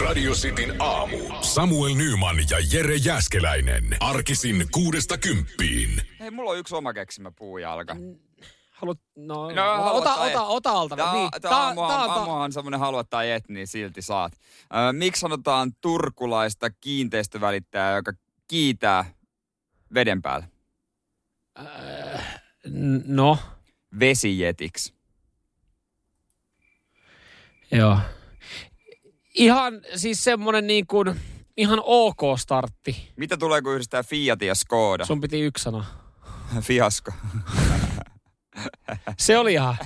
Radio Cityn aamu. Samuel Nyman ja Jere Jäskeläinen. Arkisin kuudesta kymppiin. Hei, mulla on yksi oma keksimä puujalka. Haluat, no, No, haluat ota, ota, et. ota alta. Tää, niin, tää, aamuhan, tää- aamuhan on semmonen haluat tai et, niin silti saat. Ö, miksi sanotaan turkulaista kiinteistövälittäjää, joka kiitää veden päällä? n- No, Vesijetiksi. joo. Ihan siis semmonen niin kuin, ihan ok startti. Mitä tulee, kun yhdistää Fiat ja Skoda? Sun piti yksi sana. Fiasko. Se oli ihan,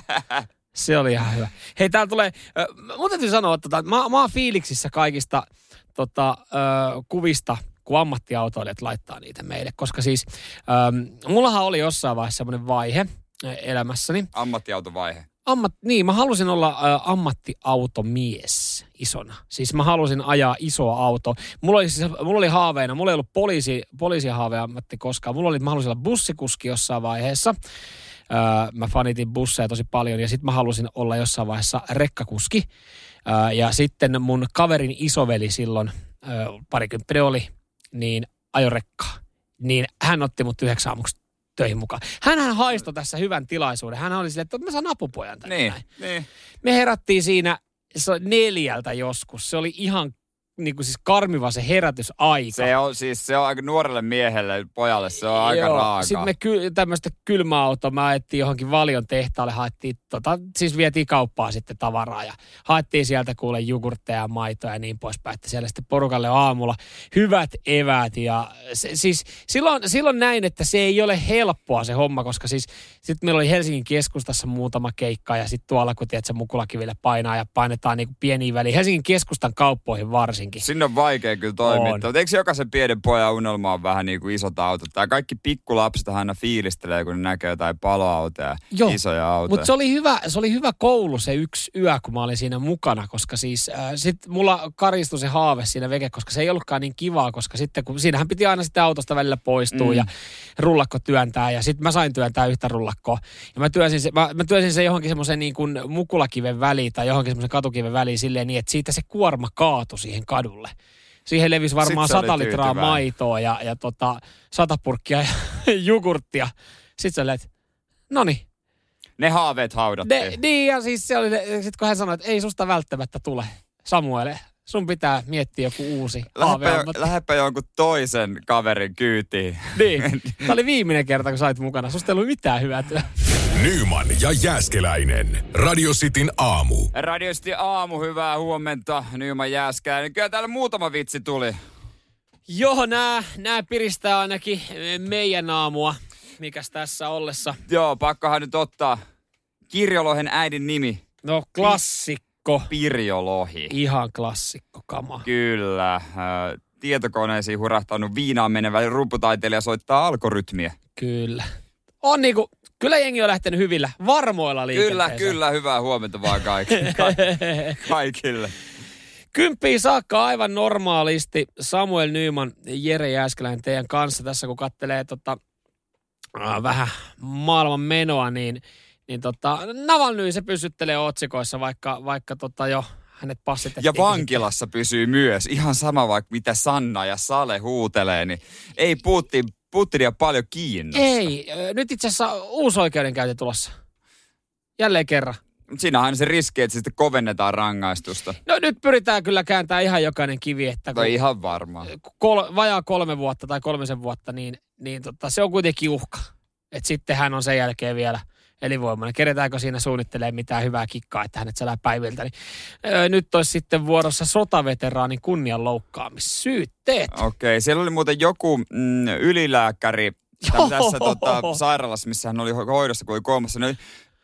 se oli ihan hyvä. Hei, täällä tulee, ö, mun täytyy sanoa, että tota, mä, mä oon fiiliksissä kaikista tota, ö, kuvista, kun ammattiautoilijat laittaa niitä meille. Koska siis, ö, mullahan oli jossain vaiheessa semmoinen vaihe elämässäni. Ammattiautovaihe. Ammat, niin, mä halusin olla ä, ammattiautomies isona. Siis mä halusin ajaa isoa autoa. Mulla oli, siis, mulla oli haaveena, mulla ei ollut poliisi, poliisihaave ammatti koskaan. Mulla oli, mä halusin olla bussikuski jossain vaiheessa. Öö, mä fanitin busseja tosi paljon ja sitten mä halusin olla jossain vaiheessa rekkakuski. Öö, ja sitten mun kaverin isoveli silloin, parikymppinen oli, niin ajo rekkaa. Niin hän otti mut yhdeksän aamuksi töihin mukaan. Hänhän haistoi tässä hyvän tilaisuuden. Hän oli silleen, että mä saan apupojan tänne Niin, niin. Me herättiin siinä se neljältä joskus. Se oli ihan niin kuin siis karmiva se herätysaika. Se on siis, se on aika nuorelle miehelle, pojalle, se on aika raaka. Sitten me ky- tämmöistä kylmäautoa, mä ajettiin johonkin Valion tehtaalle, haettiin, tota, siis vietiin kauppaa sitten tavaraa ja haettiin sieltä kuule jogurtteja ja maitoa ja niin poispäin, että siellä sitten porukalle aamulla hyvät evät ja se, siis silloin, silloin näin, että se ei ole helppoa se homma, koska siis sitten meillä oli Helsingin keskustassa muutama keikka ja sitten tuolla, kun tiedät, se mukulakiville painaa ja painetaan niin pieniin väliin, Helsingin keskustan kauppoihin varsinkin. Sinne on vaikea kyllä toimittaa. Mutta eikö jokaisen pienen pojan unelma on vähän niin kuin isot autot? Tai kaikki pikkulapset aina fiilistelee, kun ne näkee jotain paloautoja, Joo, isoja autoja. Mutta se oli hyvä, se oli hyvä koulu se yksi yö, kun mä olin siinä mukana, koska siis äh, sit mulla karistui se haave siinä veke, koska se ei ollutkaan niin kivaa, koska sitten kun siinähän piti aina sitten autosta välillä poistua Mm. ja rullakko työntää ja sitten mä sain työntää yhtä rullakkoa. Ja mä työnsin se, mä, mä työnsin se johonkin semmoisen niin kuin mukulakiven väliin tai johonkin semmoisen katukiven väliin silleen niin, että siitä se kuorma kaatui siihen kadulle. Siihen levisi varmaan 100 litraa maitoa ja, ja tota, 100 purkkia jogurttia. Sitten sä olet, no niin, Ne haaveet haudattiin. ne, niin, ja siis se oli, sit kun hän sanoi, että ei susta välttämättä tule, Samuele, sun pitää miettiä joku uusi Lähdepä, jo, lähdepä jonkun toisen kaverin kyytiin. Niin, tämä oli viimeinen kerta, kun sait mukana. Susta ei ollut mitään hyötyä. Nyman ja Jääskeläinen. Radio Cityn aamu. Radiosti aamu, hyvää huomenta. Nyman Jääskää. Kyllä täällä muutama vitsi tuli. Joo, nää, nää piristää ainakin meidän aamua. Mikäs tässä ollessa? Joo, pakkohan nyt ottaa Kirjolohen äidin nimi. No, klassikko. Pirjolohi. Ihan klassikko kama. Kyllä. Äh, tietokoneisiin hurahtanut viinaan menevä rumputaiteilija soittaa alkorytmiä. Kyllä. On niinku, kyllä jengi on lähtenyt hyvillä, varmoilla Kyllä, liikenteeseen. kyllä. Hyvää huomenta vaan kaikille. Ka- kaikille. Kymppiin saakka aivan normaalisti Samuel Nyman, Jere Jääskeläinen teidän kanssa tässä, kun kattelee tota, äh, vähän maailman menoa, niin, niin tota, Navalny se pysyttelee otsikoissa, vaikka, vaikka tota jo hänet passitettiin. Ja vankilassa pysyy myös. Ihan sama vaikka mitä Sanna ja Sale huutelee, niin ei Putin, Putinia paljon kiinnosta. Ei, nyt itse asiassa uusi oikeudenkäynti tulossa. Jälleen kerran. Siinä on aina se riski, että sitten kovennetaan rangaistusta. No nyt pyritään kyllä kääntämään ihan jokainen kivi, että kun Tai ihan varmaan. kol, vajaa kolme vuotta tai kolmisen vuotta, niin, niin tota, se on kuitenkin uhka. Et sitten hän on sen jälkeen vielä elinvoimainen. Keretäänkö siinä suunnittelee mitään hyvää kikkaa, että hänet selää päiviltä. Niin, öö, nyt olisi sitten vuorossa sotaveteraanin kunnian loukkaamissyytteet. Okei, siellä oli muuten joku mm, ylilääkäri tässä tota, sairaalassa, missä hän oli ho- hoidossa, kun oli koomassa. Oli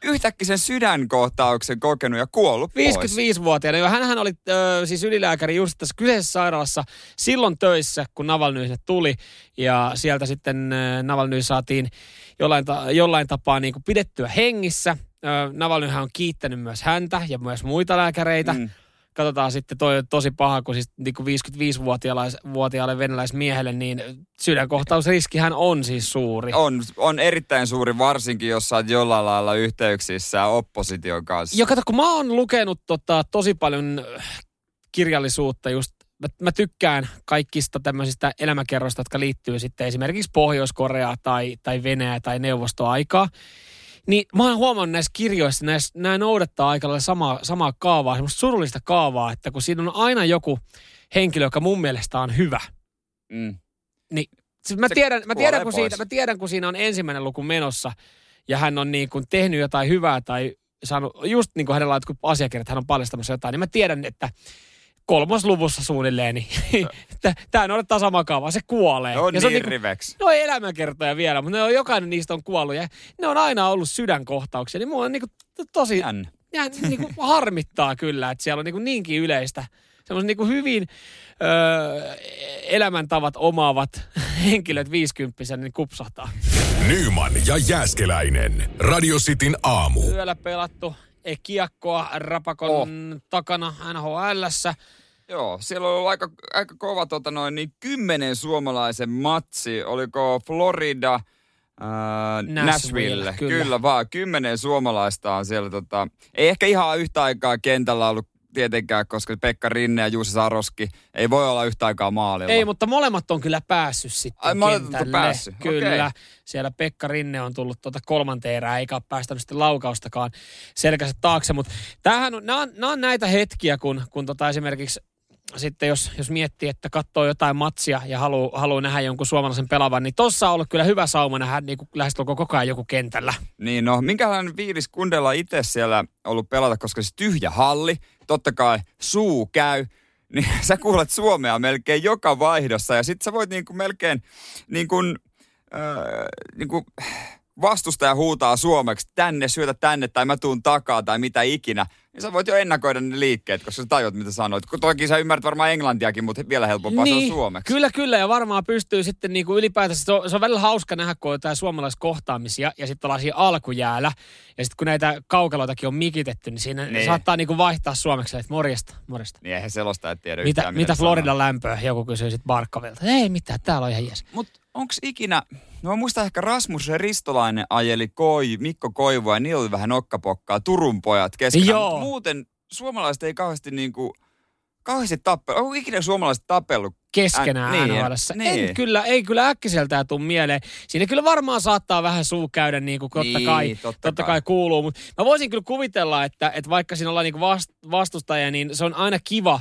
yhtäkkiä sen sydänkohtauksen kokenut ja kuollut pois. 55-vuotiaana. Jo, hänhän oli ö, siis ylilääkäri just tässä kyseisessä sairaalassa silloin töissä, kun Navalny tuli. Ja sieltä sitten ö, Navalny saatiin jollain, ta- jollain tapaa niin kuin pidettyä hengissä. Navalnyhän on kiittänyt myös häntä ja myös muita lääkäreitä. Mm. Katsotaan sitten, toi on tosi paha, kun siis niin kuin 55-vuotiaalle venäläismiehelle, niin sydänkohtausriskihän on siis suuri. On, on erittäin suuri, varsinkin jos sä oot jollain lailla yhteyksissä opposition kanssa. Jo kato, kun mä oon lukenut tota, tosi paljon kirjallisuutta just mä, mä tykkään kaikista tämmöisistä elämäkerroista, jotka liittyy sitten esimerkiksi Pohjois-Korea tai, tai Venäjä tai neuvostoaikaa. Niin mä oon huomannut näissä kirjoissa, näissä, nämä noudattaa aika lailla samaa, samaa kaavaa, semmoista surullista kaavaa, että kun siinä on aina joku henkilö, joka mun mielestä on hyvä, Mm. niin siis mä, Se tiedän, mä, tiedän, kun pois. siitä, mä tiedän, kun siinä on ensimmäinen luku menossa ja hän on niin kuin tehnyt jotain hyvää tai saanut, just niin kuin hänellä on jotkut asiakirjat, hän on paljastamassa jotain, niin mä tiedän, että kolmosluvussa suunnilleen, niin tämä noudattaa samaa kaavaa, se kuolee. Ne on ja se on niin niinku- riveksi. No ei elämänkertoja vielä, mutta ne on, jokainen niistä on kuollut ja ne on aina ollut sydänkohtauksia. Niin mua on niinku to- tosi, ja, niinku harmittaa kyllä, että siellä on niinku niinkin yleistä. Semmoiset niinku hyvin öö, elämäntavat omaavat henkilöt 50 niin kupsahtaa. Nyman ja Jääskeläinen. Radio Cityn aamu. Yöllä pelattu kiekkoa Rapakon Oh. takana NHLssä. Joo, siellä on ollut aika, aika kova tota noin, niin kymmenen suomalaisen matsi. Oliko Florida, ää, Nashville, Nashville. kyllä. Kyllä. vaan. Kymmenen suomalaista on siellä. Tota, ei ehkä ihan yhtä aikaa kentällä ollut tietenkään, koska Pekka Rinne ja Juuso Saroski ei voi olla yhtä aikaa maalilla. Ei, mutta molemmat on kyllä päässyt sitten Ai, molemmat on kentälle. päässyt, Kyllä. okei. Siellä Pekka Rinne on tullut tuota kolmanteen erään, eikä ole päästänyt sitten laukaustakaan selkänsä taakse. Mutta tämähän on, nämä on, nämä on näitä hetkiä, kun, kun tota esimerkiksi sitten jos, jos miettii, että katsoo jotain matsia ja haluaa haluu nähdä jonkun suomalaisen pelaavan, niin tossa on ollut kyllä hyvä sauma nähdä niin kuin lähestulkoon koko ajan joku kentällä. Niin no, minkälainen fiilis Kundella itse siellä ollut pelata, koska siis tyhjä halli, totta kai suu käy, niin sä kuulet suomea melkein joka vaihdossa. Ja sit sä voit niinku melkein niinku, äh, niinku vastustaja huutaa suomeksi, tänne, syötä tänne tai mä tuun takaa tai mitä ikinä, niin sä voit jo ennakoida ne liikkeet, koska sä tajut mitä sanoit. Kun Toki sä ymmärrät varmaan englantiakin, mutta vielä helpompaa se on suomeksi. Kyllä, kyllä. Ja varmaan pystyy sitten niin kuin ylipäätänsä, se on, se on välillä hauska nähdä, kun on jotain suomalaiskohtaamisia ja sitten siinä alkujäällä. Ja sitten kun näitä kaukaloitakin on mikitetty, niin siinä Niin. niin. saattaa niin kuin vaihtaa suomeksi, että morjesta, morjesta. Niin eihän selostajat tiedä Mitä, yhtään, mitä sanoo. Floridan lämpöä? Joku kysyy sitten Barkovilta. Ei mitään, täällä on ihan jees. Mutta onko ikinä, no mä muistan ehkä Rasmus ja Ristolainen ajeli Koi, Mikko Koivu ja niillä oli vähän nokkapokkaa, Turun pojat keskenään. Joo. Mut Muuten suomalaiset ei kauheasti niinku, kauheasti tappelu. Onko ikinä suomalaiset tapellut? Keskenään Ä- niin, NHLssä. niin. En kyllä, ei kyllä äkkiseltään tuu mieleen. Siinä kyllä varmaan saattaa vähän suu käydä niin kuin totta, Niin, kai, totta totta kai. kai kuuluu. Mutta mä voisin kyllä kuvitella, että, että vaikka siinä ollaan niin vast, vastustaja, niin se on aina kiva,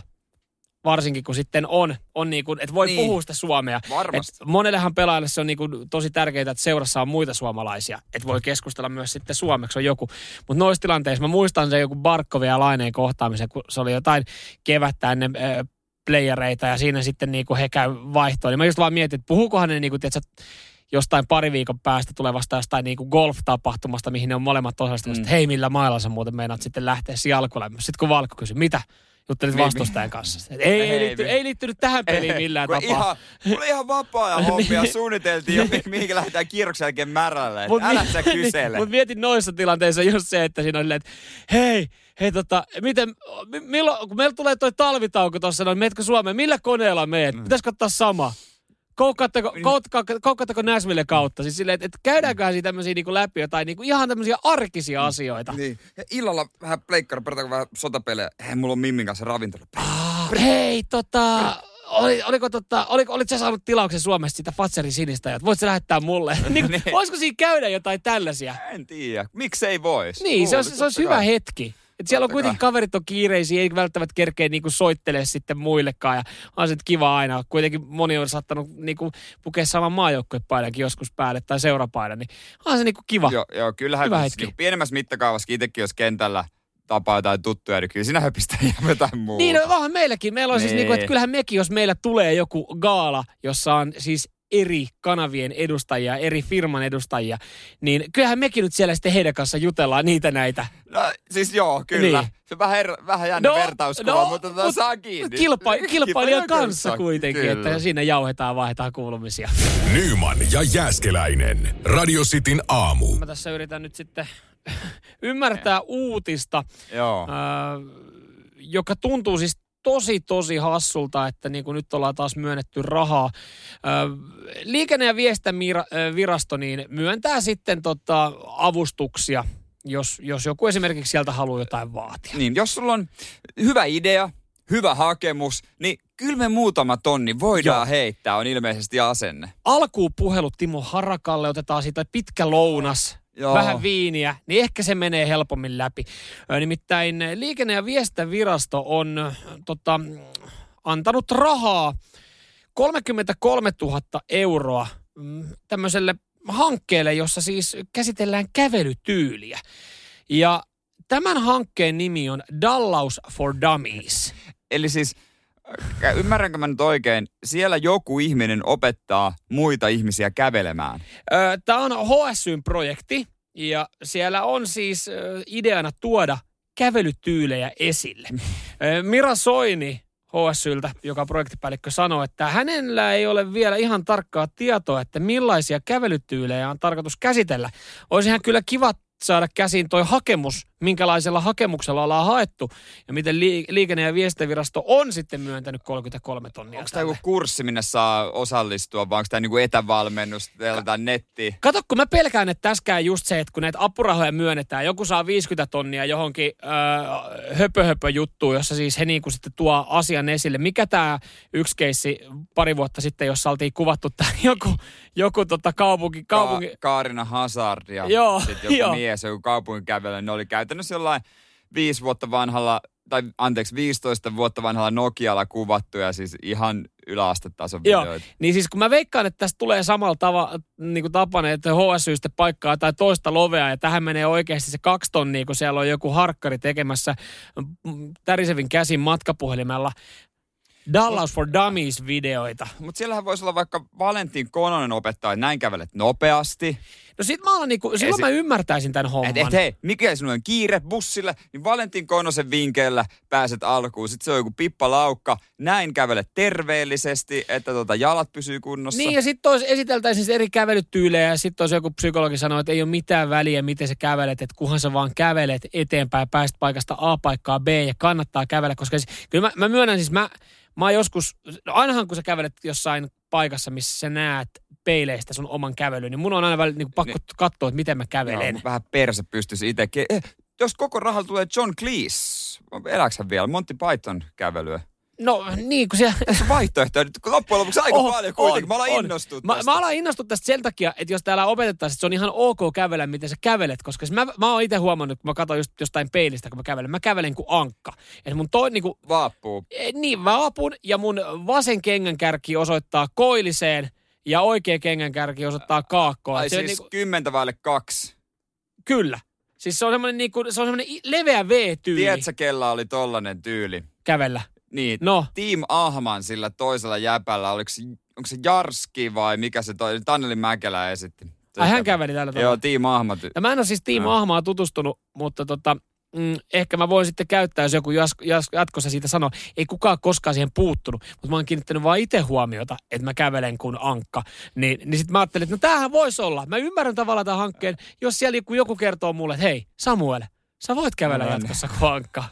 varsinkin kun sitten on, on niin kuin, että voi Niin. puhua sitä suomea. Varmasti. Et monellehan pelaajalle se on niin kuin tosi tärkeää, että seurassa on muita suomalaisia. Että voi keskustella myös sitten suomeksi on joku. Mutta noissa tilanteissa mä muistan sen joku Barkovia ja Laineen kohtaamisen, kun se oli jotain kevättä ennen äh, playereita ja siinä sitten niin kuin he käy vaihtoon. Niin mä just vaan mietin, että puhuukohan ne niin kuin, tiedätkö, jostain pari viikon päästä tulevasta jostain niin kuin golf-tapahtumasta, mihin ne on molemmat osallistumassa. Mm. Mm. Hei, millä mailla sä muuten meinaat sitten lähteä siihen alkulämmössä. Sitten kun Valkko kysyi, mitä? Juttelit Niin, vastustajan kanssa. Et ei, ei, Ei, liitty, ei liittynyt tähän peliin millään tapaa. Ihan, mulla ihan vapaa-ajan hommia Niin. suunniteltiin jo, mi- mihinkä lähdetään kierroksen jälkeen märälle. Mut Älä sä kysele. Mutta mietin noissa tilanteissa just se, että siinä on silleen, että hei, hei tota, miten, mi- milloin, kun meillä tulee toi talvitauko tuossa, no meetkö Suomeen, millä koneella meet? Mm. Pitäisikö ottaa sama? Koukkaatteko, Niin. koukka- koukkaatteko Nashville kautta? Siis silleen, että, että käydäänköhän siitä tämmöisiä niinku läpi jotain niinku ihan tämmöisiä arkisia asioita. Niin. Ja illalla vähän pleikkari, pelataanko vähän sotapelejä. Hei, mulla on Mimmin kanssa ravintola. Ah, hei, tota, oli, oliko tota, oliko, olit sä saanut tilauksen Suomesta siitä Fatserin sinistä, että voit sä lähettää mulle? niin, Niin. voisiko siinä käydä jotain tällaisia? En tiedä. Miksei vois? Niin, se Luulen, olisi, se olisi totta hyvä hetki. Et siellä on kuitenkin kaverit on kiireisiä, ei välttämättä kerkeä niinku soittelee sitten muillekaan. Ja on se kiva aina. Kuitenkin moni on saattanut niinku pukea saman maajoukkuepaidankin joskus päälle tai seurapaidan. Niin on se niinku kiva. Joo, joo kyllähän Hyvä siis hetki. niinku pienemmässä mittakaavassa itsekin, jos kentällä tapaa jotain tuttuja, niin kyllä siinä höpistää jotain muuta. Niin, no onhan meilläkin. Meillä on siis Niin. niinku, että kyllähän mekin, jos meillä tulee joku gaala, jossa on siis eri kanavien edustajia, eri firman edustajia, niin kyllähän mekin nyt siellä sitten heidän kanssa jutellaan niitä näitä. No, siis joo, kyllä. Niin. Se on vähän, er, vähän jännä no, vertauskuva, no, mutta tota, saa kiinni. Kilpa, kilpailijan kanssa kanssa, kuitenkin, kyllä. että siinä jauhetaan, vaihdetaan kuulumisia. Nyman ja Jääskeläinen. Radio Cityn aamu. Mä tässä yritän nyt sitten ymmärtää uutista, Joo. äh, joka tuntuu siis tosi, tosi hassulta, että niin kuin nyt ollaan taas myönnetty rahaa. Liikenne- ja viestintävirasto niin myöntää sitten tota avustuksia, jos, jos joku esimerkiksi sieltä haluaa jotain vaatia. Niin, jos sulla on hyvä idea, hyvä hakemus, niin kyllä me muutama tonni voidaan Joo. heittää, on ilmeisesti asenne. Alkuun puhelu Timo Harakalle, otetaan siitä pitkä lounas, Joo. vähän viiniä, niin ehkä se menee helpommin läpi. Nimittäin Liikenne- ja viestintävirasto on tota, antanut rahaa 33 000 euroa mm, tämmöiselle hankkeelle, jossa siis käsitellään kävelytyyliä. Ja tämän hankkeen nimi on Dallaus for Dummies. Eli siis, ymmärränkö mä nyt oikein, siellä joku ihminen opettaa muita ihmisiä kävelemään. Tämä on HSYn projekti ja siellä on siis ideana tuoda kävelytyylejä esille. Ö, Mira Soini HSYltä, joka projektipäällikkö, sanoi, että hänellä ei ole vielä ihan tarkkaa tietoa, että millaisia kävelytyylejä on tarkoitus käsitellä. Olisihan kyllä kiva saada käsiin toi hakemus, minkälaisella hakemuksella ollaan haettu ja miten li- liikenne- ja viestintävirasto on sitten myöntänyt 33 tonnia. Onko tämä joku kurssi, minne saa osallistua, vai onko tämä niinku etävalmennus, teiltä netti? Kato, kun mä pelkään, että tässäkään just se, että kun näitä apurahoja myönnetään, joku saa 50 tonnia johonkin öö, höpö, höpö juttuun, jossa siis he niinku sitten tuo asian esille. Mikä tämä yksi keissi pari vuotta sitten, jossa oltiin kuvattu tää joku, joku tota kaupunki, kaupunki, Ka- Kaarina Hazard ja Joo, sitten joku joo. mies, joku kaupunkikävely. Ne oli käytännössä jollain viisi vuotta vanhalla, tai anteeksi, 15 vuotta vanhalla Nokialla kuvattu ja siis ihan yläastetason Joo, videoita. niin siis kun mä veikkaan, että tästä tulee samalla tava, niin kuin tapana, että HSY sitten paikkaa tai toista lovea ja tähän menee oikeasti se kaksi tonnia, kun siellä on joku harkkari tekemässä tärisevin käsin matkapuhelimella Dallas for Dummies-videoita. Mutta siellähän voisi olla vaikka Valentin Kononen opettaa, että näin kävelet nopeasti. No sit mä niinku, silloin se- mä ymmärtäisin tämän homman. Että et, hei, mikä sinulla on kiire bussille, niin Valentin Konosen vinkeillä pääset alkuun. Sitten se on joku pippalaukka. Näin kävelet terveellisesti, että tota jalat pysyy kunnossa. Niin ja sitten esiteltäisiin eri kävelytyylejä ja sitten olisi joku psykologi sanoo, että ei ole mitään väliä, miten sä kävelet, että kunhan sä vaan kävelet eteenpäin, pääst paikasta A paikkaan B ja kannattaa kävellä, koska siis, kyllä mä, mä myönnän siis, mä, mä joskus, no ainahan kun sä kävelet jossain paikassa, missä sä näet peileistä sun oman kävelyn, niin mun on aina välillä niin pakko katsoa, että miten mä kävelen. Joo, vähän perse pystyisi itsekin. Eh, jos koko rahalla tulee John Cleese, elääkö hän vielä? Monty Python kävelyä. No niin, kun se... Tässä on loppujen lopuksi aika On, paljon kuitenkin. on, Mä alan Mä, tästä. mä alan innostua tästä sen takia, että jos täällä opetettaisiin, että se on ihan ok kävellä, miten sä kävelet, koska mä, mä oon itse huomannut, kun mä katson just jostain peilistä, kun mä kävelen, mä kävelen kuin ankka. Että mun toi niinku, Vaappuu. eh, niin vaapun ja mun vasen kengänkärki osoittaa koilliseen ja oikea kengänkärki osoittaa kaakkoon. Ai se siis niinku, kymmentä vaille kaksi. kyllä. Siis se on semmoinen niinku, se on semmoinen leveä V-tyyli Tiedätkö, kella oli tollanen tyyli? kävellä. Niin, No, Team Ahman sillä toisella jäpällä, oliko se, onko se Jarski vai mikä se toi, Taneli Mäkelä esitti. ai hän käveli tällä tavalla. Joo, Team Ahma. Ty- Ja mä en ole siis Tiimo Joo. Ahmaa tutustunut, mutta tota, mm, ehkä mä voin sitten käyttää, jos joku jatkossa siitä sanoo. Ei kukaan koskaan siihen puuttunut, mutta mä oon kiinnittänyt vaan itse huomiota, että mä kävelen kuin ankka. Niin, niin sitten mä ajattelin, että no tämähän voisi olla. Mä ymmärrän tavallaan tämän hankkeen, jos siellä joku, joku kertoo mulle, että hei Samuel, sä voit kävellä No niin. jatkossa kuin ankka.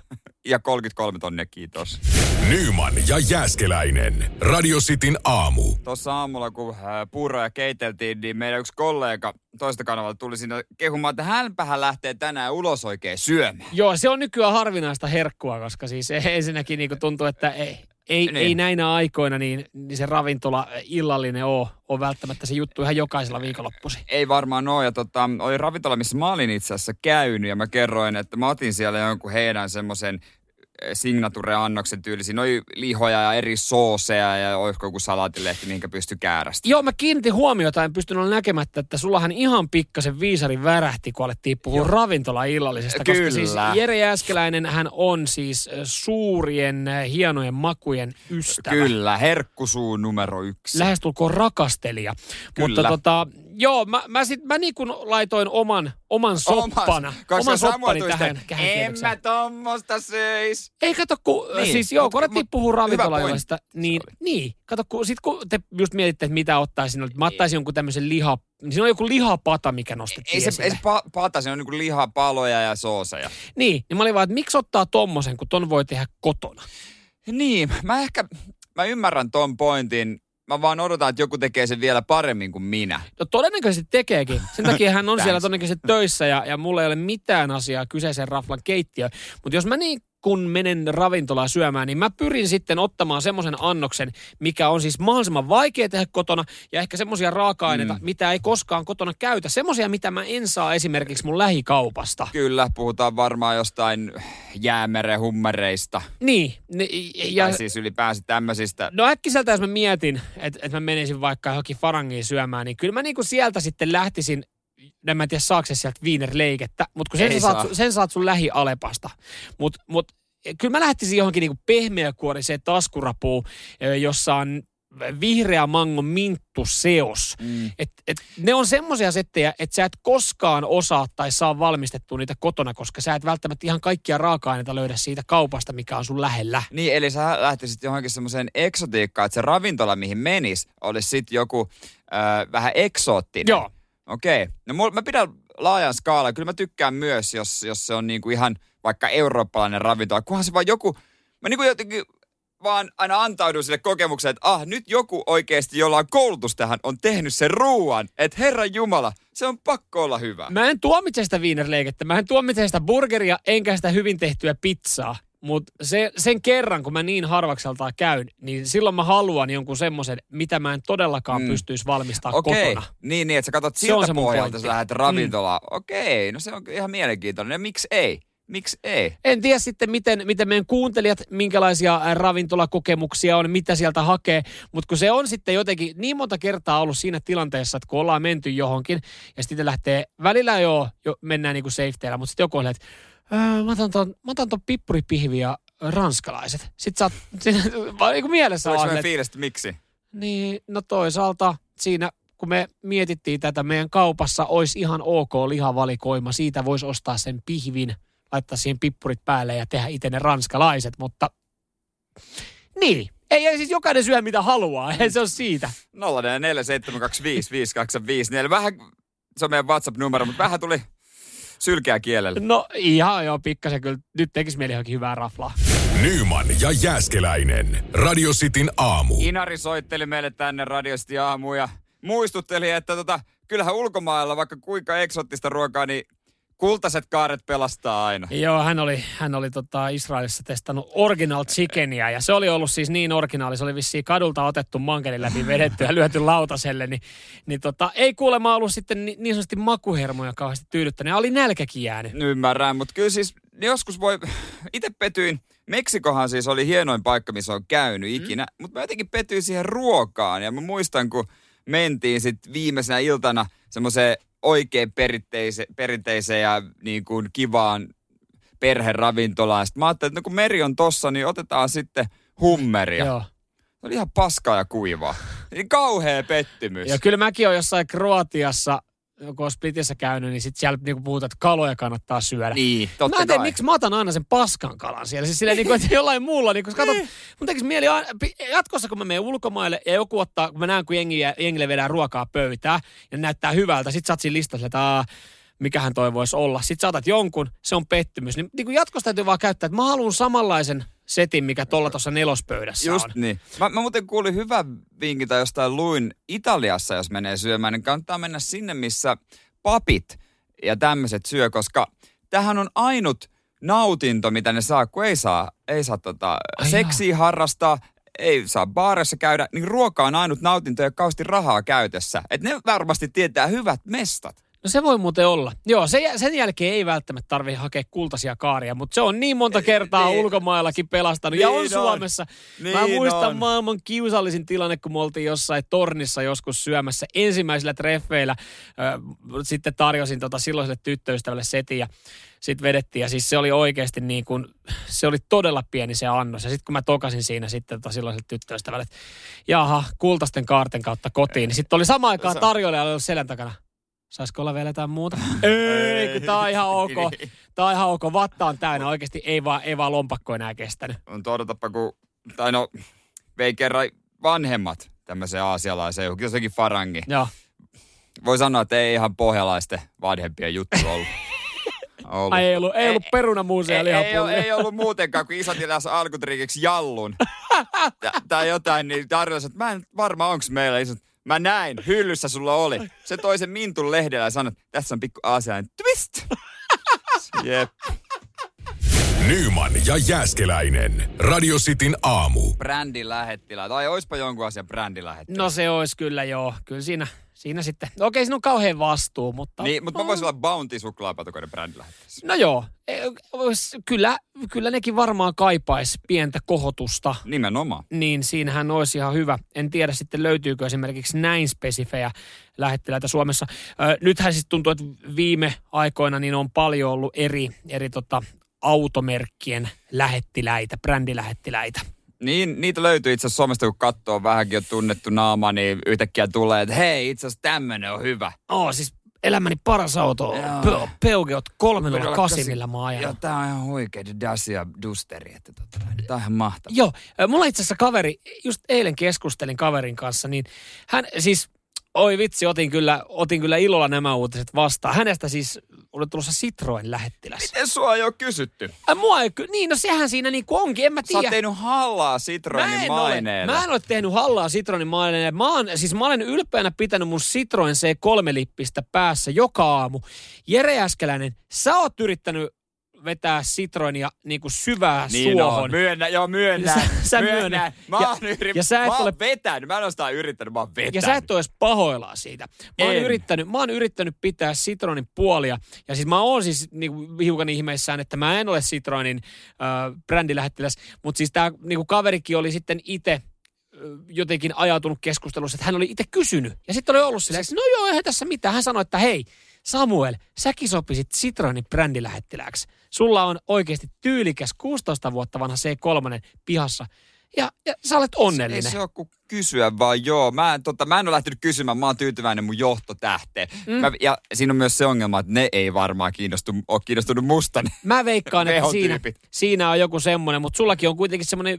ja 33 tonnia, kiitos. Nyman ja Jääskeläinen. Radio Cityn aamu. Tuossa aamulla, kun äh, puuroja keiteltiin, niin meidän yksi kollega toista kanavalta tuli sinne kehumaan, että hänpähän lähtee tänään ulos oikein syömään. Joo, se on nykyään harvinaista herkkua, koska siis ensinnäkin niin tuntuu, että ei, ei, Niin. ei näinä aikoina niin, niin se ravintola illallinen ole, ole välttämättä se juttu ihan jokaisella viikonloppuisin. Ei varmaan ole. Ja tota, oli ravintola, missä mä olin itse asiassa käynyt ja mä kerroin, että mä otin siellä jonkun heidän semmoisen signature-annoksen tyylisiä, noin lihoja ja eri sooseja ja olisiko joku salaatilehti, minkä pysty käärästä. Joo, mä kiinnitin huomiota, en pystynyt olla näkemättä, että sullahan ihan pikkasen viisari värähti, kun alettiin puhua ravintola-illallisesta. Koska Kyllä. siis Jere Jääskeläinen, hän on siis äh, suurien, äh, hienojen makujen ystävä. Kyllä, herkkusuu numero yksi. Lähestulkoon rakastelija. Kyllä. Mutta tota, joo, mä, mä, sit, mä niin kuin laitoin oman, oman soppana, Omas- oman soppani tähän, tähän En mä tommosta söis. Ei kato, kun Niin, niin, siis joo, mut- kun alettiin puhua pointti niin, niin, kato, kun, sit kun te just mietitte, että mitä ottaisin, että mä ottaisin jonkun tämmöisen liha, niin siinä on joku lihapata, mikä nostettiin Ei se, ei se pa- pata, se on niinku lihapaloja ja sooseja. Niin, niin mä olin vaan, että miksi ottaa tommosen, kun ton voi tehdä kotona. Niin, mä ehkä, mä ymmärrän ton pointin. Mä vaan odotan, että joku tekee sen vielä paremmin kuin minä. No todennäköisesti tekeekin. Sen takia hän on siellä todennäköisesti töissä ja, ja mulla ei ole mitään asiaa kyseisen raflan keittiöön. Mutta jos mä niin kun menen ravintolaan syömään, niin mä pyrin sitten ottamaan semmoisen annoksen, mikä on siis mahdollisimman vaikea tehdä kotona ja ehkä semmoisia raaka-aineita, mm. mitä ei koskaan kotona käytä. Semmoisia, mitä mä en saa esimerkiksi mun lähikaupasta. Kyllä, puhutaan varmaan jostain jäämeren hummereista. Niin. Ne, ja, tai siis ylipäänsä tämmöisistä. No äkkiseltä, jos mä mietin, että, että mä menisin vaikka johonkin farangiin syömään, niin kyllä mä niinku sieltä sitten lähtisin en mä tiedä saako se sieltä viinerleikettä, mutta kun sen, sä saat, sen saat sun lähialepasta. Mutta mut, kyllä mä lähtisin johonkin niinku pehmeäkuoriseen taskurapuun, jossa on vihreä mango minttu seos. Mm. Et, et ne on semmoisia settejä, että sä et koskaan osaa tai saa valmistettua niitä kotona, koska sä et välttämättä ihan kaikkia raaka-aineita löydä siitä kaupasta, mikä on sun lähellä. Niin, eli sä lähtisit johonkin semmoiseen eksotiikkaan, että se ravintola, mihin menis, olisi sitten joku äh, vähän eksoottinen. Joo. Okei. Okay. No mä pidän laajan skaalan. Kyllä mä tykkään myös, jos, jos se on niinku ihan vaikka eurooppalainen ravintola. Kunhan se vaan joku, mä niinku jotenkin vaan aina antaudun sille kokemukselle, että ah, nyt joku oikeasti, jolla on koulutus tähän, on tehnyt sen ruuan. Että Herran Jumala, se on pakko olla hyvä. Mä en tuomitse sitä viinerleikettä, mä en tuomitse sitä burgeria, enkä sitä hyvin tehtyä pizzaa. Mutta se, sen kerran, kun mä niin harvakseltaan käyn, niin silloin mä haluan jonkun semmoisen, mitä mä en todellakaan mm. pystyisi valmistamaan Okei. kotona. Niin, niin, että sä katsot siltä se pohjalta, sä lähdet ravintolaan. Mm. Okei, no se on ihan mielenkiintoinen. Ja miksi ei? Miksi ei? En tiedä sitten, miten, miten meidän kuuntelijat, minkälaisia ravintolakokemuksia on, mitä sieltä hakee. Mutta kun se on sitten jotenkin niin monta kertaa ollut siinä tilanteessa, että kun ollaan menty johonkin ja sitten lähtee, välillä jo, jo mennään niin kuin safetyllä, mutta sitten joku on, että öö, mä otan ton, mä otan ton pippuripihvi ja ranskalaiset. Sitten sä oot, niin kuin mielessä Oliko on, fiilistä, miksi? Niin, no toisaalta siinä kun me mietittiin tätä, meidän kaupassa olisi ihan ok lihavalikoima. Siitä voisi ostaa sen pihvin, laittaa siihen pippurit päälle ja tehdä itse ne ranskalaiset, mutta niin. Ei, ei siis jokainen syö mitä haluaa, ei se ole siitä. 047255254. Vähän, se on meidän WhatsApp-numero, mutta vähän tuli sylkeä kielellä. No ihan joo, pikkasen kyllä. Nyt tekisi mieli johonkin hyvää raflaa. Nyman ja Jääskeläinen. Radio Cityn aamu. Inari soitteli meille tänne Radio Cityn aamu ja muistutteli, että tota, kyllähän ulkomailla vaikka kuinka eksottista ruokaa, niin Kultaiset kaaret pelastaa aina. Joo, hän oli, hän oli tota Israelissa testannut original chickenia ja se oli ollut siis niin originaali, se oli vissiin kadulta otettu mankelin läpi vedetty ja lyöty lautaselle, niin, niin tota, ei kuulemma ollut sitten niin, niin sanotusti makuhermoja kauheasti tyydyttänyt ja oli nälkäkin jäänyt. Ymmärrän, mutta kyllä siis joskus voi, itse petyin, Meksikohan siis oli hienoin paikka, missä on käynyt ikinä, mm. mutta mä jotenkin petyin siihen ruokaan ja mä muistan, kun mentiin sitten viimeisenä iltana semmoiseen oikein perinteise, perinteiseen ja niin kuin kivaan perheravintolaan. Sitten mä ajattelin, että no kun meri on tossa, niin otetaan sitten hummeria. Joo. Se oli ihan paskaa ja kuivaa. Niin kauhea pettymys. Ja kyllä mäkin olen jossain Kroatiassa kun on Splitissä käynyt, niin sitten siellä niinku puhutaan, että kaloja kannattaa syödä. Niin, totta Mä en tiedä, miksi mä otan aina sen paskan kalan siellä. Siis silleen, niinku, että jollain muulla, niin, koska katsot, niin. mun tekisi mieli jatkossa, kun mä menen ulkomaille ja joku ottaa, kun mä näen, kun jengi, jengille vedään ruokaa pöytää ja näyttää hyvältä, sit sä oot siinä listassa, että mikähän toi voisi olla. Sitten saatat jonkun, se on pettymys. Niin, niin jatkossa täytyy vaan käyttää, että mä haluan samanlaisen setin, mikä tuolla tuossa nelospöydässä Just on. niin. Mä, mä muuten kuulin hyvän vinkin tai jostain luin Italiassa, jos menee syömään, niin kannattaa mennä sinne, missä papit ja tämmöiset syö, koska tähän on ainut nautinto, mitä ne saa, kun ei saa, ei saa tota, seksiä harrastaa, ei saa baarissa käydä, niin ruoka on ainut nautinto ja kausti rahaa käytössä. Et ne varmasti tietää hyvät mestat. No se voi muuten olla. Joo, sen, sen jälkeen ei välttämättä tarvitse hakea kultaisia kaaria, mutta se on niin monta kertaa niin. ulkomaillakin pelastanut. Niin ja on, on. Suomessa. Niin Mä muistan on. maailman kiusallisin tilanne, kun me oltiin jossain tornissa joskus syömässä ensimmäisillä treffeillä. sitten tarjosin tota silloiselle tyttöystävälle setin ja sitten vedettiin. Ja siis se oli oikeasti niin kuin, se oli todella pieni se annos. Ja sitten kun mä tokasin siinä sitten tota silloiselle tyttöystävälle, että jaha, kultaisten kaarten kautta kotiin, niin sitten oli sama aikaan tarjoilijalle selän takana Saisiko olla vielä jotain muuta? ei, kun tää on ihan ok. Tää on ihan ok. Vatta on täynnä. Oikeasti ei vaan, ei vaan lompakko enää kestänyt. On todetapa, kun, tai no, vei kerran vanhemmat tämmöiseen aasialaiseen, jossakin farangi. Joo. Voi sanoa, että ei ihan pohjalaisten vanhempien juttu ollut. ollut. Ai, ei ollut, ei, ei ollut perunamuusia ei, ei, ei, ei, ollut muutenkaan, kun isä tilasi alkutriikiksi jallun. tai jotain, niin tarjosi, että mä en varma, onko meillä isot Mä näin, hyllyssä sulla oli. Se toi sen Mintun lehdellä ja sanoi, tässä on pikku aasialainen twist. Jep. Nyman ja Jääskeläinen. Radio Cityn aamu. Brändilähettilä. Tai oispa jonkun asian brändilähettilä. No se olisi kyllä joo. Kyllä siinä, siinä sitten. No okei, siinä on kauhean vastuu, mutta... Niin, mutta mä voisin olla Bounty suklaapatukoiden brändilähettiläs. No joo, e, kyllä, kyllä nekin varmaan kaipaisi pientä kohotusta. Nimenomaan. Niin siinähän olisi ihan hyvä. En tiedä sitten löytyykö esimerkiksi näin spesifejä lähettiläitä Suomessa. Ö, nythän siis tuntuu, että viime aikoina niin on paljon ollut eri, eri tota, automerkkien lähettiläitä, brändilähettiläitä. Niin, niitä löytyy itse asiassa Suomesta, kun katsoo vähänkin jo tunnettu naama, niin yhtäkkiä tulee, että hei, itse asiassa tämmönen on hyvä. Oh, siis elämäni paras auto, Joo. Pe- Peugeot 308, millä mä oon Joo, tää on ihan huikea Dacia Dusteri, että tota, tää on ihan mahtava. Joo, mulla itse asiassa kaveri, just eilen keskustelin kaverin kanssa, niin hän siis, oi vitsi, otin kyllä, otin kyllä ilolla nämä uutiset vastaan. Hänestä siis oli tulossa Citroen lähettiläs. Miten sua ei ole kysytty? Äh, mua ei, ky- niin no sehän siinä niinku onkin, en mä Sä oot tiedä. tehnyt hallaa Citroenin Mä en, ole, maineelle. mä en ole tehnyt hallaa Citroenin maineelle. Mä, oon, siis mä olen ylpeänä pitänyt mun Citroen C3-lippistä päässä joka aamu. Jere Äskeläinen, sä oot yrittänyt vetää Citroenia niinku syvää Niin suohon. on, myönnä, joo myönnän. Sä- sä myönnän. myönnät. Mä Ja- oon, yri... ja sä et mä oon ole- vetänyt, mä en ole sitä yrittänyt, mä oon vetänyt. Ja sä et ole edes pahoillaan siitä. Mä oon, En. yrittänyt, mä oon yrittänyt pitää Citroenin puolia. Ja siis mä oon siis niinku hiukan ihmeissään, että mä en ole Citroenin äh, brändilähettiläs. Mutta siis tää niinku kaverikin oli sitten itse jotenkin ajautunut keskustelussa, että hän oli itse kysynyt. Ja sitten oli ollut silleen, että no joo, eihän tässä mitään. Hän sanoi, että hei, Samuel, säkin sopisit Citroenin brändilähettiläksi. Sulla on oikeasti tyylikäs 16 vuotta vanha C3 pihassa. Ja, ja sä olet Ei onnellinen. se ole kuin kysyä vaan joo. Mä en, tota, mä en ole lähtenyt kysymään, mä oon tyytyväinen mun johtotähteen. Mm. Mä, ja siinä on myös se ongelma, että ne ei varmaan kiinnostu, ole kiinnostunut musta. ne Mä veikkaan, että siinä, siinä on joku semmoinen, mutta sullakin on kuitenkin semmoinen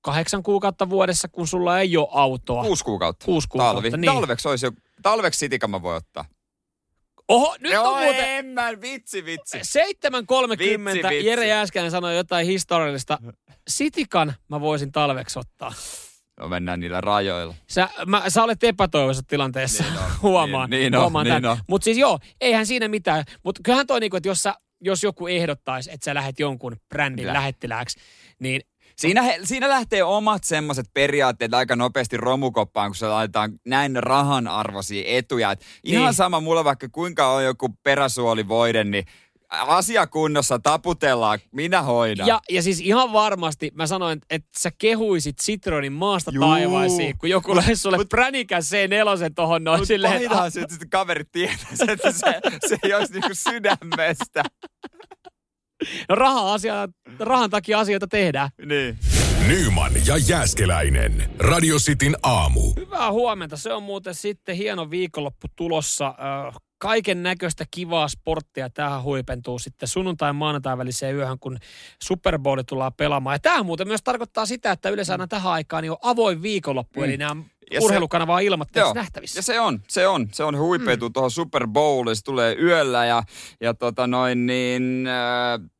kahdeksan kuukautta vuodessa, kun sulla ei ole autoa. Kuusi kuukautta. Kuusi kuukautta, Talvi. niin. Talveksi olisi jo, talveksi sitikan mä voi ottaa. Oho, nyt joo, on muuten en mä, vitsi, vitsi. 7.30 Vitsi, vitsi. Jere Jääskäinen sanoi jotain historiallista. Sitikan mä voisin talveksi ottaa. No mennään niillä rajoilla. Sä, mä, sä olet epätoivoisessa tilanteessa, Niin on, huomaan. niin- niin on, huomaan niin on. Mutta siis joo, eihän siinä mitään. Mutta kyllähän toi niinku, että jos, sä, jos joku ehdottaisi, että sä lähet jonkun brändin Lä- lähettilääksi, niin Siinä, he, siinä lähtee omat semmoiset periaatteet aika nopeasti romukoppaan, kun se laitetaan näin rahanarvoisia etuja. Et ihan Niin. sama mulla vaikka kuinka on joku peräsuolivoide, niin asiakunnossa taputellaan, minä hoidan. Ja, ja siis ihan varmasti mä sanoin, että sä kehuisit Citroenin maasta Juu. taivaisiin, kun joku löisi sulle pränikäs C4 tohon noin Mutta silleen, se, että sitten kaverit tietäisi, että se, se ei olisi niinku sydämestä. No raha asia, rahan takia asioita tehdään. Niin. Nyman ja Jääskeläinen. Radio Cityn aamu. Hyvää huomenta. Se on muuten sitten hieno viikonloppu tulossa. Kaiken näköistä kivaa sporttia tähän huipentuu sitten sunnuntai maanantai väliseen yöhön, kun Super Bowl tullaan pelaamaan. Ja tämä muuten myös tarkoittaa sitä, että yleensä aina tähän aikaan niin on avoin viikonloppu, Mm. eli nämä Ja urheilukanava on ilmatteeksi Joo. nähtävissä. Ja se on, se on, se on huipeutuu mm. tuohon Super Bowliin, se tulee yöllä ja, ja tota noin niin, äh,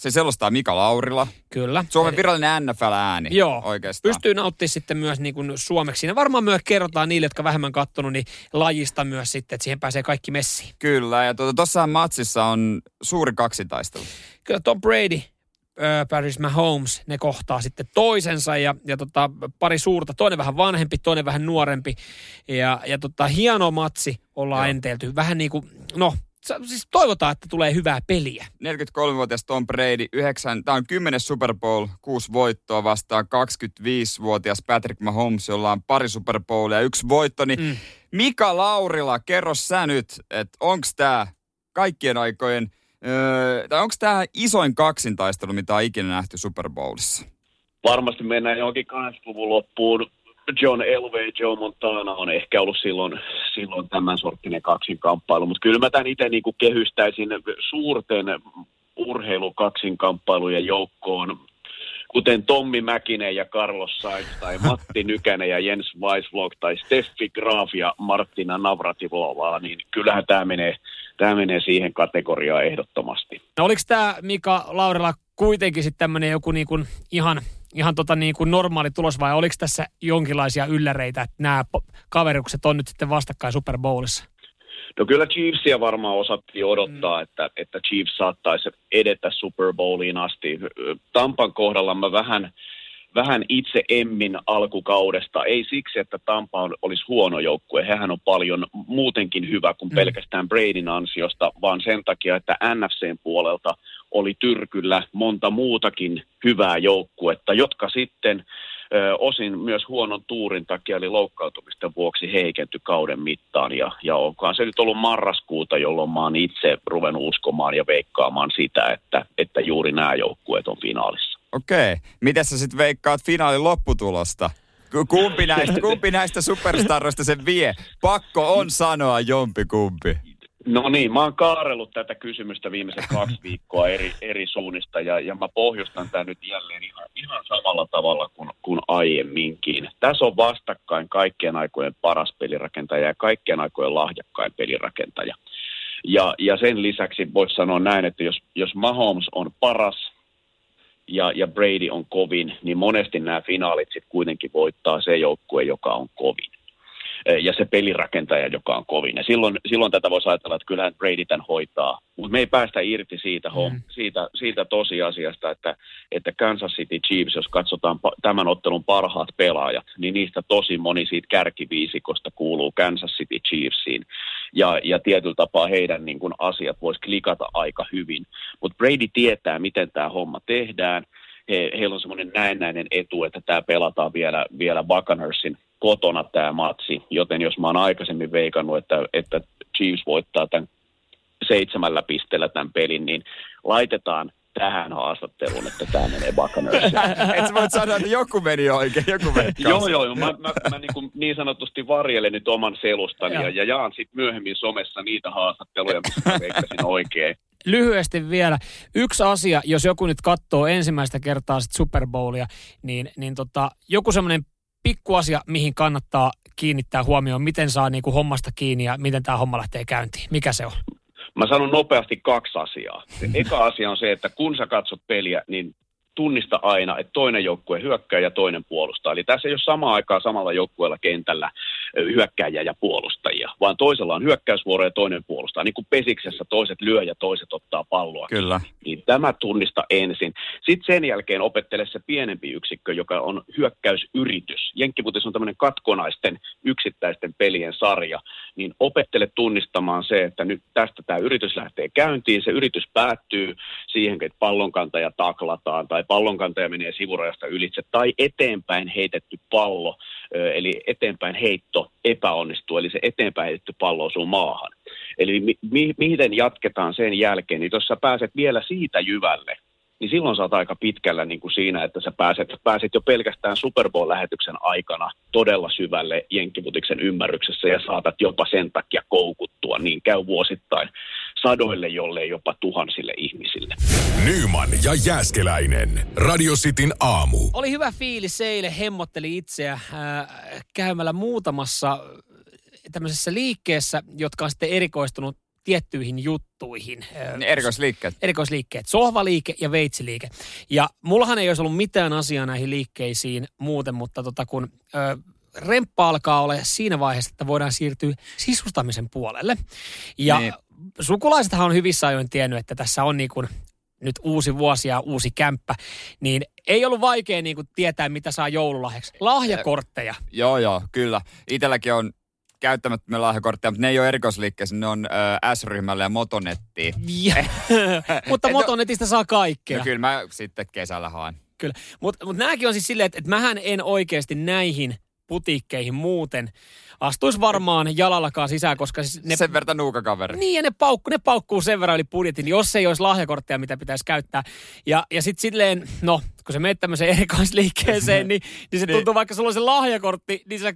se selostaa Mika Laurila. Kyllä. Suomen virallinen NFL-ääni Joo, oikeastaan. pystyy nauttimaan sitten myös niin kuin suomeksi. Ja varmaan myös kerrotaan niille, jotka vähemmän kattonut, niin lajista myös sitten, että siihen pääsee kaikki messiin. Kyllä, ja tuota, tossahan matsissa on suuri kaksitaistelu. Kyllä Tom Brady, Paris Mahomes, ne kohtaa sitten toisensa ja, ja tota, pari suurta, toinen vähän vanhempi, toinen vähän nuorempi. Ja, ja tota, hieno matsi ollaan Joo. enteelty. Vähän niin kuin, no, siis toivotaan, että tulee hyvää peliä. 43-vuotias Tom Brady, 9, tämä on 10 Super Bowl, 6 voittoa vastaan 25-vuotias Patrick Mahomes, jolla on pari Super Bowlia ja yksi voitto. Niin Mm. Mika Laurila, kerro sä nyt, että onko tämä kaikkien aikojen, öö, tai onko tämä isoin kaksintaistelu, mitä on ikinä nähty Super Bowlissa? varmasti mennään johonkin 80-luvun loppuun. John Elway, Joe Montana on ehkä ollut silloin, silloin tämän sorttinen kaksinkamppailu, mutta kyllä mä tämän itse niin kehystäisin suurten urheilukaksinkamppailujen joukkoon, kuten Tommi Mäkinen ja Carlos Sainz tai Matti Nykänen ja Jens Weisvlog tai Steffi Graf ja Martina Navratilova, niin kyllähän tämä menee, tämä menee siihen kategoriaan ehdottomasti. No oliko tämä Mika Laurila kuitenkin sitten tämmöinen joku niin kuin ihan, ihan tota niin kuin normaali tulos vai oliko tässä jonkinlaisia ylläreitä, että nämä kaverukset on nyt sitten vastakkain Super Bowlissa? No kyllä Chiefsia varmaan osattiin odottaa, mm. että, että Chiefs saattaisi edetä Super Bowliin asti. Tampan kohdalla mä vähän, vähän itse emmin alkukaudesta. Ei siksi, että Tampa on, olisi huono joukkue. Hehän on paljon muutenkin hyvä kuin mm. pelkästään Bradyn ansiosta, vaan sen takia, että NFCn puolelta oli tyrkyllä monta muutakin hyvää joukkuetta, jotka sitten osin myös huonon tuurin takia, eli loukkaantumisten vuoksi heikentyi kauden mittaan. Ja, ja onkaan se nyt ollut marraskuuta, jolloin mä oon itse ruvennut uskomaan ja veikkaamaan sitä, että, että juuri nämä joukkueet on finaalissa. Okei. Miten sä sitten veikkaat finaalin lopputulosta? Kumpi näistä, kumpi näistä superstaroista sen vie? Pakko on sanoa jompi kumpi. No niin, mä oon kaarellut tätä kysymystä viimeiset kaksi viikkoa eri, eri suunnista ja, ja mä pohjustan tämän nyt jälleen ihan, ihan samalla tavalla kuin, kuin aiemminkin. Tässä on vastakkain kaikkien aikojen paras pelirakentaja ja kaikkien aikojen lahjakkain pelirakentaja. Ja, ja sen lisäksi voisi sanoa näin, että jos, jos Mahomes on paras ja, ja Brady on kovin, niin monesti nämä finaalit sitten kuitenkin voittaa se joukkue, joka on kovin. Ja se pelirakentaja, joka on kovin. Ja silloin, silloin tätä voisi ajatella, että kyllähän Brady tämän hoitaa. Mutta me ei päästä irti siitä, mm. siitä, siitä tosiasiasta, että, että Kansas City Chiefs, jos katsotaan tämän ottelun parhaat pelaajat, niin niistä tosi moni siitä kärkiviisikosta kuuluu Kansas City Chiefsiin. Ja, ja tietyllä tapaa heidän niin kun asiat voisi klikata aika hyvin. Mutta Brady tietää, miten tämä homma tehdään. He, heillä on semmoinen näennäinen etu, että tämä pelataan vielä, vielä Buccaneersin kotona tämä matsi, joten jos mä oon aikaisemmin veikannut, että, että Chiefs voittaa tämän seitsemällä pisteellä tämän pelin, niin laitetaan tähän haastatteluun, että tämä menee Buccaneersiin. Et sä voit sanoa, että joku meni oikein, joku meni Joo, joo, mä, mä, mä niin, kuin niin sanotusti varjelen nyt oman selustani ja, ja jaan sitten myöhemmin somessa niitä haastatteluja, missä mä veikkasin oikein. Lyhyesti vielä. Yksi asia, jos joku nyt katsoo ensimmäistä kertaa sit Super Bowlia, niin, niin tota, joku semmoinen pikkuasia, mihin kannattaa kiinnittää huomioon, miten saa niin kuin hommasta kiinni ja miten tämä homma lähtee käyntiin? Mikä se on? Mä sanon nopeasti kaksi asiaa. Se eka asia on se, että kun sä katsot peliä, niin tunnista aina, että toinen joukkue hyökkää ja toinen puolustaa. Eli tässä ei ole samaan aikaan samalla joukkueella kentällä hyökkääjiä ja puolustajia, vaan toisella on hyökkäysvuoro ja toinen puolustaa. Niin kuin pesiksessä toiset lyö ja toiset ottaa palloa. Kyllä. Niin tämä tunnista ensin. Sitten sen jälkeen opettele se pienempi yksikkö, joka on hyökkäysyritys. Jenkkiputis on tämmöinen katkonaisten yksittäisten pelien sarja. Niin opettele tunnistamaan se, että nyt tästä tämä yritys lähtee käyntiin. Se yritys päättyy siihen, että pallonkantaja taklataan tai pallonkantaja menee sivurajasta ylitse tai eteenpäin heitetty pallo, eli eteenpäin heitto epäonnistuu, eli se eteenpäin heitetty pallo osuu maahan. Eli mi- mi- miten jatketaan sen jälkeen, niin jos sä pääset vielä siitä jyvälle, niin silloin sä oot aika pitkällä niin kuin siinä, että sä pääset, pääset jo pelkästään Super Bowl-lähetyksen aikana todella syvälle Jenkkiputiksen ymmärryksessä ja saatat jopa sen takia koukuttua. Niin käy vuosittain sadoille, jollei jopa tuhansille ihmisille. Nyman ja Jääskeläinen. Radio Cityn aamu. Oli hyvä fiilis eilen, hemmotteli itseä äh, käymällä muutamassa tämmöisessä liikkeessä, jotka on sitten erikoistunut tiettyihin juttuihin. Erikoisliikkeet. Erikoisliikkeet. Sohvaliike ja veitsiliike. Ja mullahan ei olisi ollut mitään asiaa näihin liikkeisiin muuten, mutta tota kun ö, remppa alkaa olla siinä vaiheessa, että voidaan siirtyä sisustamisen puolelle. Ja niin. sukulaisethan on hyvissä ajoin tiennyt, että tässä on niin kuin nyt uusi vuosi ja uusi kämppä, niin ei ollut vaikea niin kuin tietää, mitä saa joululahjaksi. Lahjakortteja. Joo, joo, kyllä. Itelläkin on käyttämättömiä lahjakortteja, mutta ne ei ole erikoisliikkeessä, ne on ö, S-ryhmälle ja Motonettiin. mutta Motonetista saa kaikkea. No kyllä mä sitten kesällä haen. Kyllä, mutta mut nämäkin on siis silleen, että, että mähän en oikeasti näihin putiikkeihin muuten astuisi varmaan jalallakaan sisään, koska siis ne... Sen verran nuukakaveri. Niin, ja ne, paukku, ne paukkuu sen verran yli budjetin, jos ei olisi lahjakortteja, mitä pitäisi käyttää. Ja, ja sitten silleen, no, kun se menet tämmöiseen erikoisliikkeeseen, niin, niin se niin. tuntuu, vaikka sulla on se lahjakortti, niin sä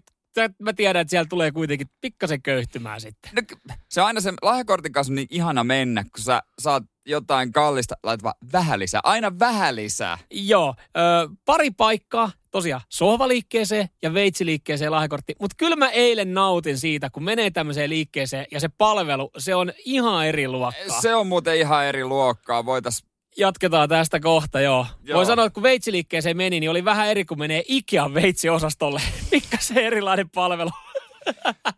mä tiedän, että siellä tulee kuitenkin pikkasen köyhtymään sitten. No, se on aina se lahjakortin kanssa niin ihana mennä, kun sä saat jotain kallista, laitat vaan vähän lisää. Aina vähän lisää. Joo, ö, pari paikkaa, tosiaan sohvaliikkeeseen ja veitsiliikkeeseen lahjakortti. Mutta kyllä mä eilen nautin siitä, kun menee tämmöiseen liikkeeseen ja se palvelu, se on ihan eri luokkaa. Se on muuten ihan eri luokkaa. Voitais Jatketaan tästä kohta, joo. joo. Voin sanoa, että kun veitsiliikkeeseen meni, niin oli vähän eri kuin menee Ikean veitsiosastolle. Mikä se erilainen palvelu?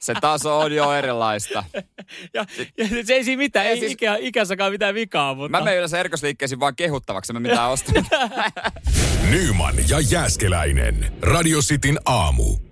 Se taso on jo erilaista. Ja, ja se ei siinä mitään, ei Ei siis- ikä, ikässäkään mitään vikaa, mutta... Mä menen yleensä erikoisliikkeisiin vaan kehuttavaksi, mä mitään ostan. Nyman ja Jääskeläinen. Radio Cityn aamu.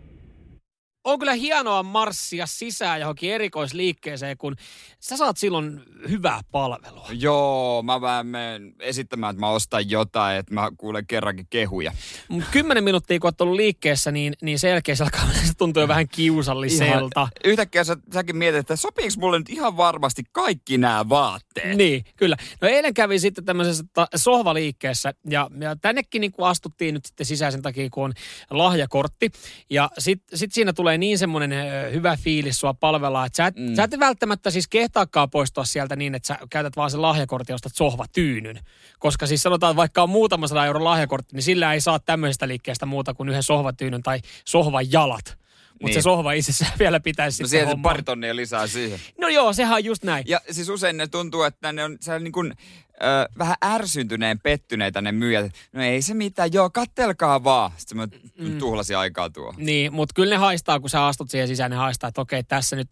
On kyllä hienoa marssia sisään johonkin erikoisliikkeeseen, kun sä saat silloin hyvää palvelua. Joo, mä vähän menen esittämään, että mä ostan jotain, että mä kuulen kerrankin kehuja. Mut Kymmenen minuuttia, kun oot ollut liikkeessä, niin, niin sen jälkeen se alkaa se tuntuu jo vähän kiusalliselta. Yhtäkkiä sä, säkin mietit, että sopiiko mulle nyt ihan varmasti kaikki nämä vaatteet. Niin, kyllä. No eilen kävin sitten tämmöisessä ta- sohvaliikkeessä ja, ja tännekin niin astuttiin nyt sitten sisäisen takia, kun on lahjakortti. Ja sitten sit siinä tulee niin semmoinen ö, hyvä fiilis sua palvellaan, että sä et, mm. sä et välttämättä siis kehtaakaan poistua sieltä niin, että sä käytät vaan sen lahjakortin ja ostat sohvatyynyn. Koska siis sanotaan, että vaikka on muutama sata euron lahjakortti, niin sillä ei saa tämmöisestä liikkeestä muuta kuin yhden sohvatyynyn tai sohvan jalat. Mutta Niin. se sohva itsessään vielä pitäisi No sitten se pari tonnia lisää siihen. No joo, sehän on just näin. Ja siis usein ne tuntuu, että ne on siellä niin kuin, ö, vähän ärsyntyneen pettyneitä ne myyjät. No ei se mitään, joo, kattelkaa vaan. Sitten mä mm. tuhlasin aikaa tuo. Niin, mutta kyllä ne haistaa, kun sä astut siihen sisään, ne haistaa, että okei, tässä nyt,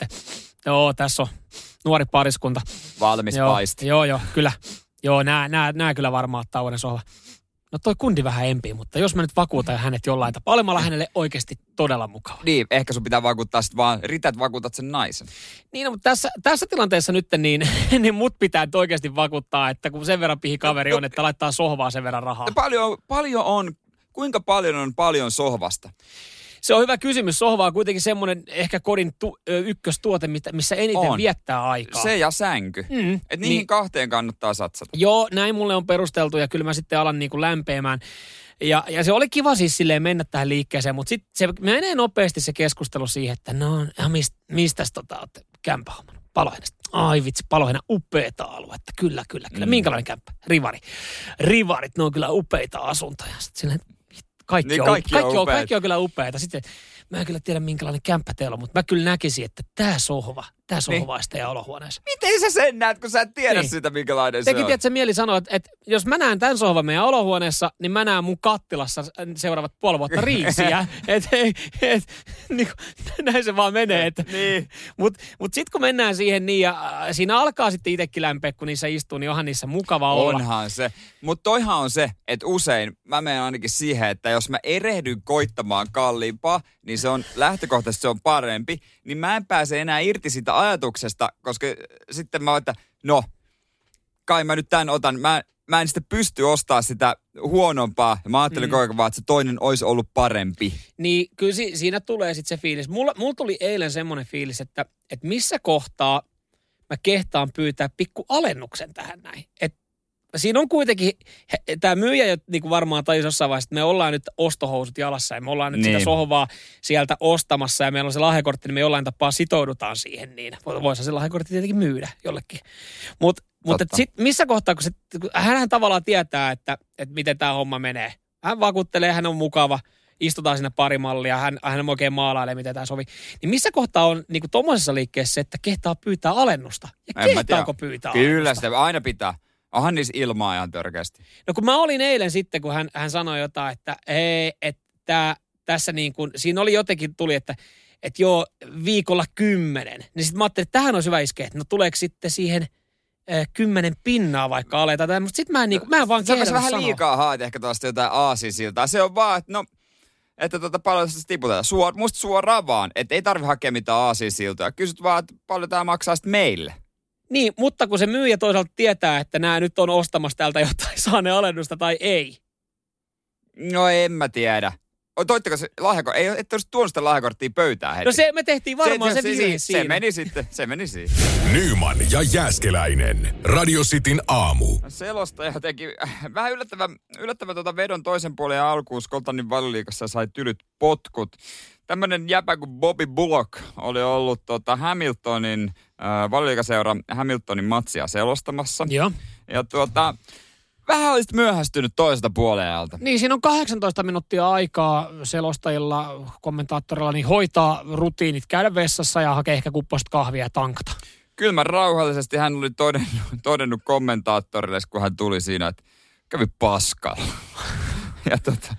joo, tässä on nuori pariskunta. Valmis Joo, paisti. joo, joo, kyllä. Joo, nää, nää, nää kyllä varmaan ottaa uuden sohva. No toi kundi vähän empii, mutta jos mä nyt vakuutan hänet jollain tapaa, olemalla hänelle oikeasti todella mukava. Niin, ehkä sun pitää vakuuttaa sit vaan, riitä, että vakuutat sen naisen. Niin, no, mutta tässä, tässä tilanteessa nyt niin, niin mut pitää nyt oikeasti vakuuttaa, että kun sen verran pihi kaveri on, että laittaa sohvaa sen verran rahaa. Ja paljon, paljon on, kuinka paljon on paljon sohvasta? Se on hyvä kysymys. Sohva on kuitenkin semmoinen ehkä kodin tu, ykköstuote, missä eniten On. viettää aikaa. Se ja sänky. Mm, Et niihin niin. kahteen kannattaa satsata. Joo, näin mulle on perusteltu ja kyllä mä sitten alan niinku lämpeämään. Ja, ja se oli kiva siis silleen mennä tähän liikkeeseen, mutta sitten se menee nopeasti se keskustelu siihen, että no, ja mist, mistäs tota olette kämpä hommannut? Palohenesta. Ai vitsi, Palohena, upeata aluetta. Kyllä, kyllä, kyllä. Mm. Minkälainen kämppä? Rivari. Rivarit, ne on kyllä upeita asuntoja. Sitten silleen, kaikki, Niin on, kaikki kaikki, on kaikki on kyllä upeita. Sitten mä en kyllä tiedä minkälainen kämppä teillä on, mutta mä kyllä näkisin, että tämä sohva, tämä sohva Niin. teidän olohuoneessa. Miten sä sen näet, kun sä et tiedä Niin. sitä, minkälainen Tekin se on? tiedät, se mieli sanoa, että, että jos mä näen tämän sohvan meidän olohuoneessa, niin mä näen mun kattilassa seuraavat puoli vuotta riisiä. et, et, et, niin kuin, näin se vaan menee. Että, Niin. Mutta mut sitten kun mennään siihen niin, ja äh, siinä alkaa sitten itsekin lämpeä, kun niissä istuu, niin onhan niissä mukava olla. Onhan se. Mutta toihan on se, että usein mä menen ainakin siihen, että jos mä erehdyn koittamaan kalliimpaa, niin se on lähtökohtaisesti se on parempi, niin mä en pääse enää irti siitä ajatuksesta, koska sitten mä oon, että no, kai mä nyt tämän otan. Mä, mä en sitten pysty ostaa sitä huonompaa. Mä ajattelin mm. koko ajan vaan, että se toinen olisi ollut parempi. Niin kyllä si- siinä tulee sitten se fiilis. Mulla, mulla tuli eilen semmoinen fiilis, että, että missä kohtaa mä kehtaan pyytää pikku alennuksen tähän näin. Et siinä on kuitenkin, tämä myyjä jo niin kuin varmaan tajusi jossain vaiheessa, että me ollaan nyt ostohousut jalassa ja me ollaan nyt niin. sitä sohvaa sieltä ostamassa ja meillä on se lahjakortti, niin me jollain tapaa sitoudutaan siihen niin. Voisi se lahjakortti tietenkin myydä jollekin. Mut, mutta sitten missä kohtaa, kun, se, kun hänhän tavallaan tietää, että, että miten tämä homma menee. Hän vakuuttelee, hän on mukava, istutaan sinne pari mallia, hän, hän oikein maalailee, miten tämä sovi. Niin missä kohtaa on niin tuommoisessa liikkeessä se, että kehtaa pyytää alennusta? Ja En kehtaako pyytää Kyllä alennusta? sitä aina pitää. Onhan niissä ilmaa ihan törkeästi. No kun mä olin eilen sitten, kun hän, hän sanoi jotain, että hei, että tässä niin kuin, siinä oli jotenkin tuli, että että joo, viikolla kymmenen. Niin sitten mä ajattelin, että tähän olisi hyvä iskeä, että no tuleeko sitten siihen äh, kymmenen pinnaa vaikka aletaan. tätä, Mutta sitten mä en, niin kuin, mä en vaan Se on kehdannut vähän sanoa. liikaa haet ehkä tuosta jotain aasinsiltaa. Se on vaan, että no, että tota, paljon se tiputetaan. Suor, musta suoraan vaan, että ei tarvi hakea mitään aasinsiltoja. Kysyt vaan, että paljon tämä maksaa sitten meille. Niin, mutta kun se myyjä toisaalta tietää, että nämä nyt on ostamassa täältä jotain, saa ne alennusta tai ei. No en mä tiedä. O, Toitteko se lahjako? Ei, ette olisi tuonut sitä lahjakorttia pöytään heti. No se, me tehtiin varmaan se, se, virhe se, siinä. se meni sitten, se meni siihen. Nyman ja Jääskeläinen. Radio Cityn aamu. Selostaja teki vähän yllättävän, yllättävän tuota vedon toisen puolen alkuun Skotlannin valioliikassa sai tylyt potkut. Tämmöinen jäpä kuin Bobby Bullock oli ollut tota Hamiltonin, äh, valioliikaseura Hamiltonin matsia selostamassa. Joo. Ja tuota, vähän olisit myöhästynyt toiselta puolelta. Niin, siinä on 18 minuuttia aikaa selostajilla, kommentaattorilla, niin hoitaa rutiinit, käydä vessassa ja hakea ehkä kupposta kahvia ja tankata. Kylmän rauhallisesti hän oli todennut, todennut kommentaattorille, kun hän tuli siinä, että kävi paskalla. Ja tota,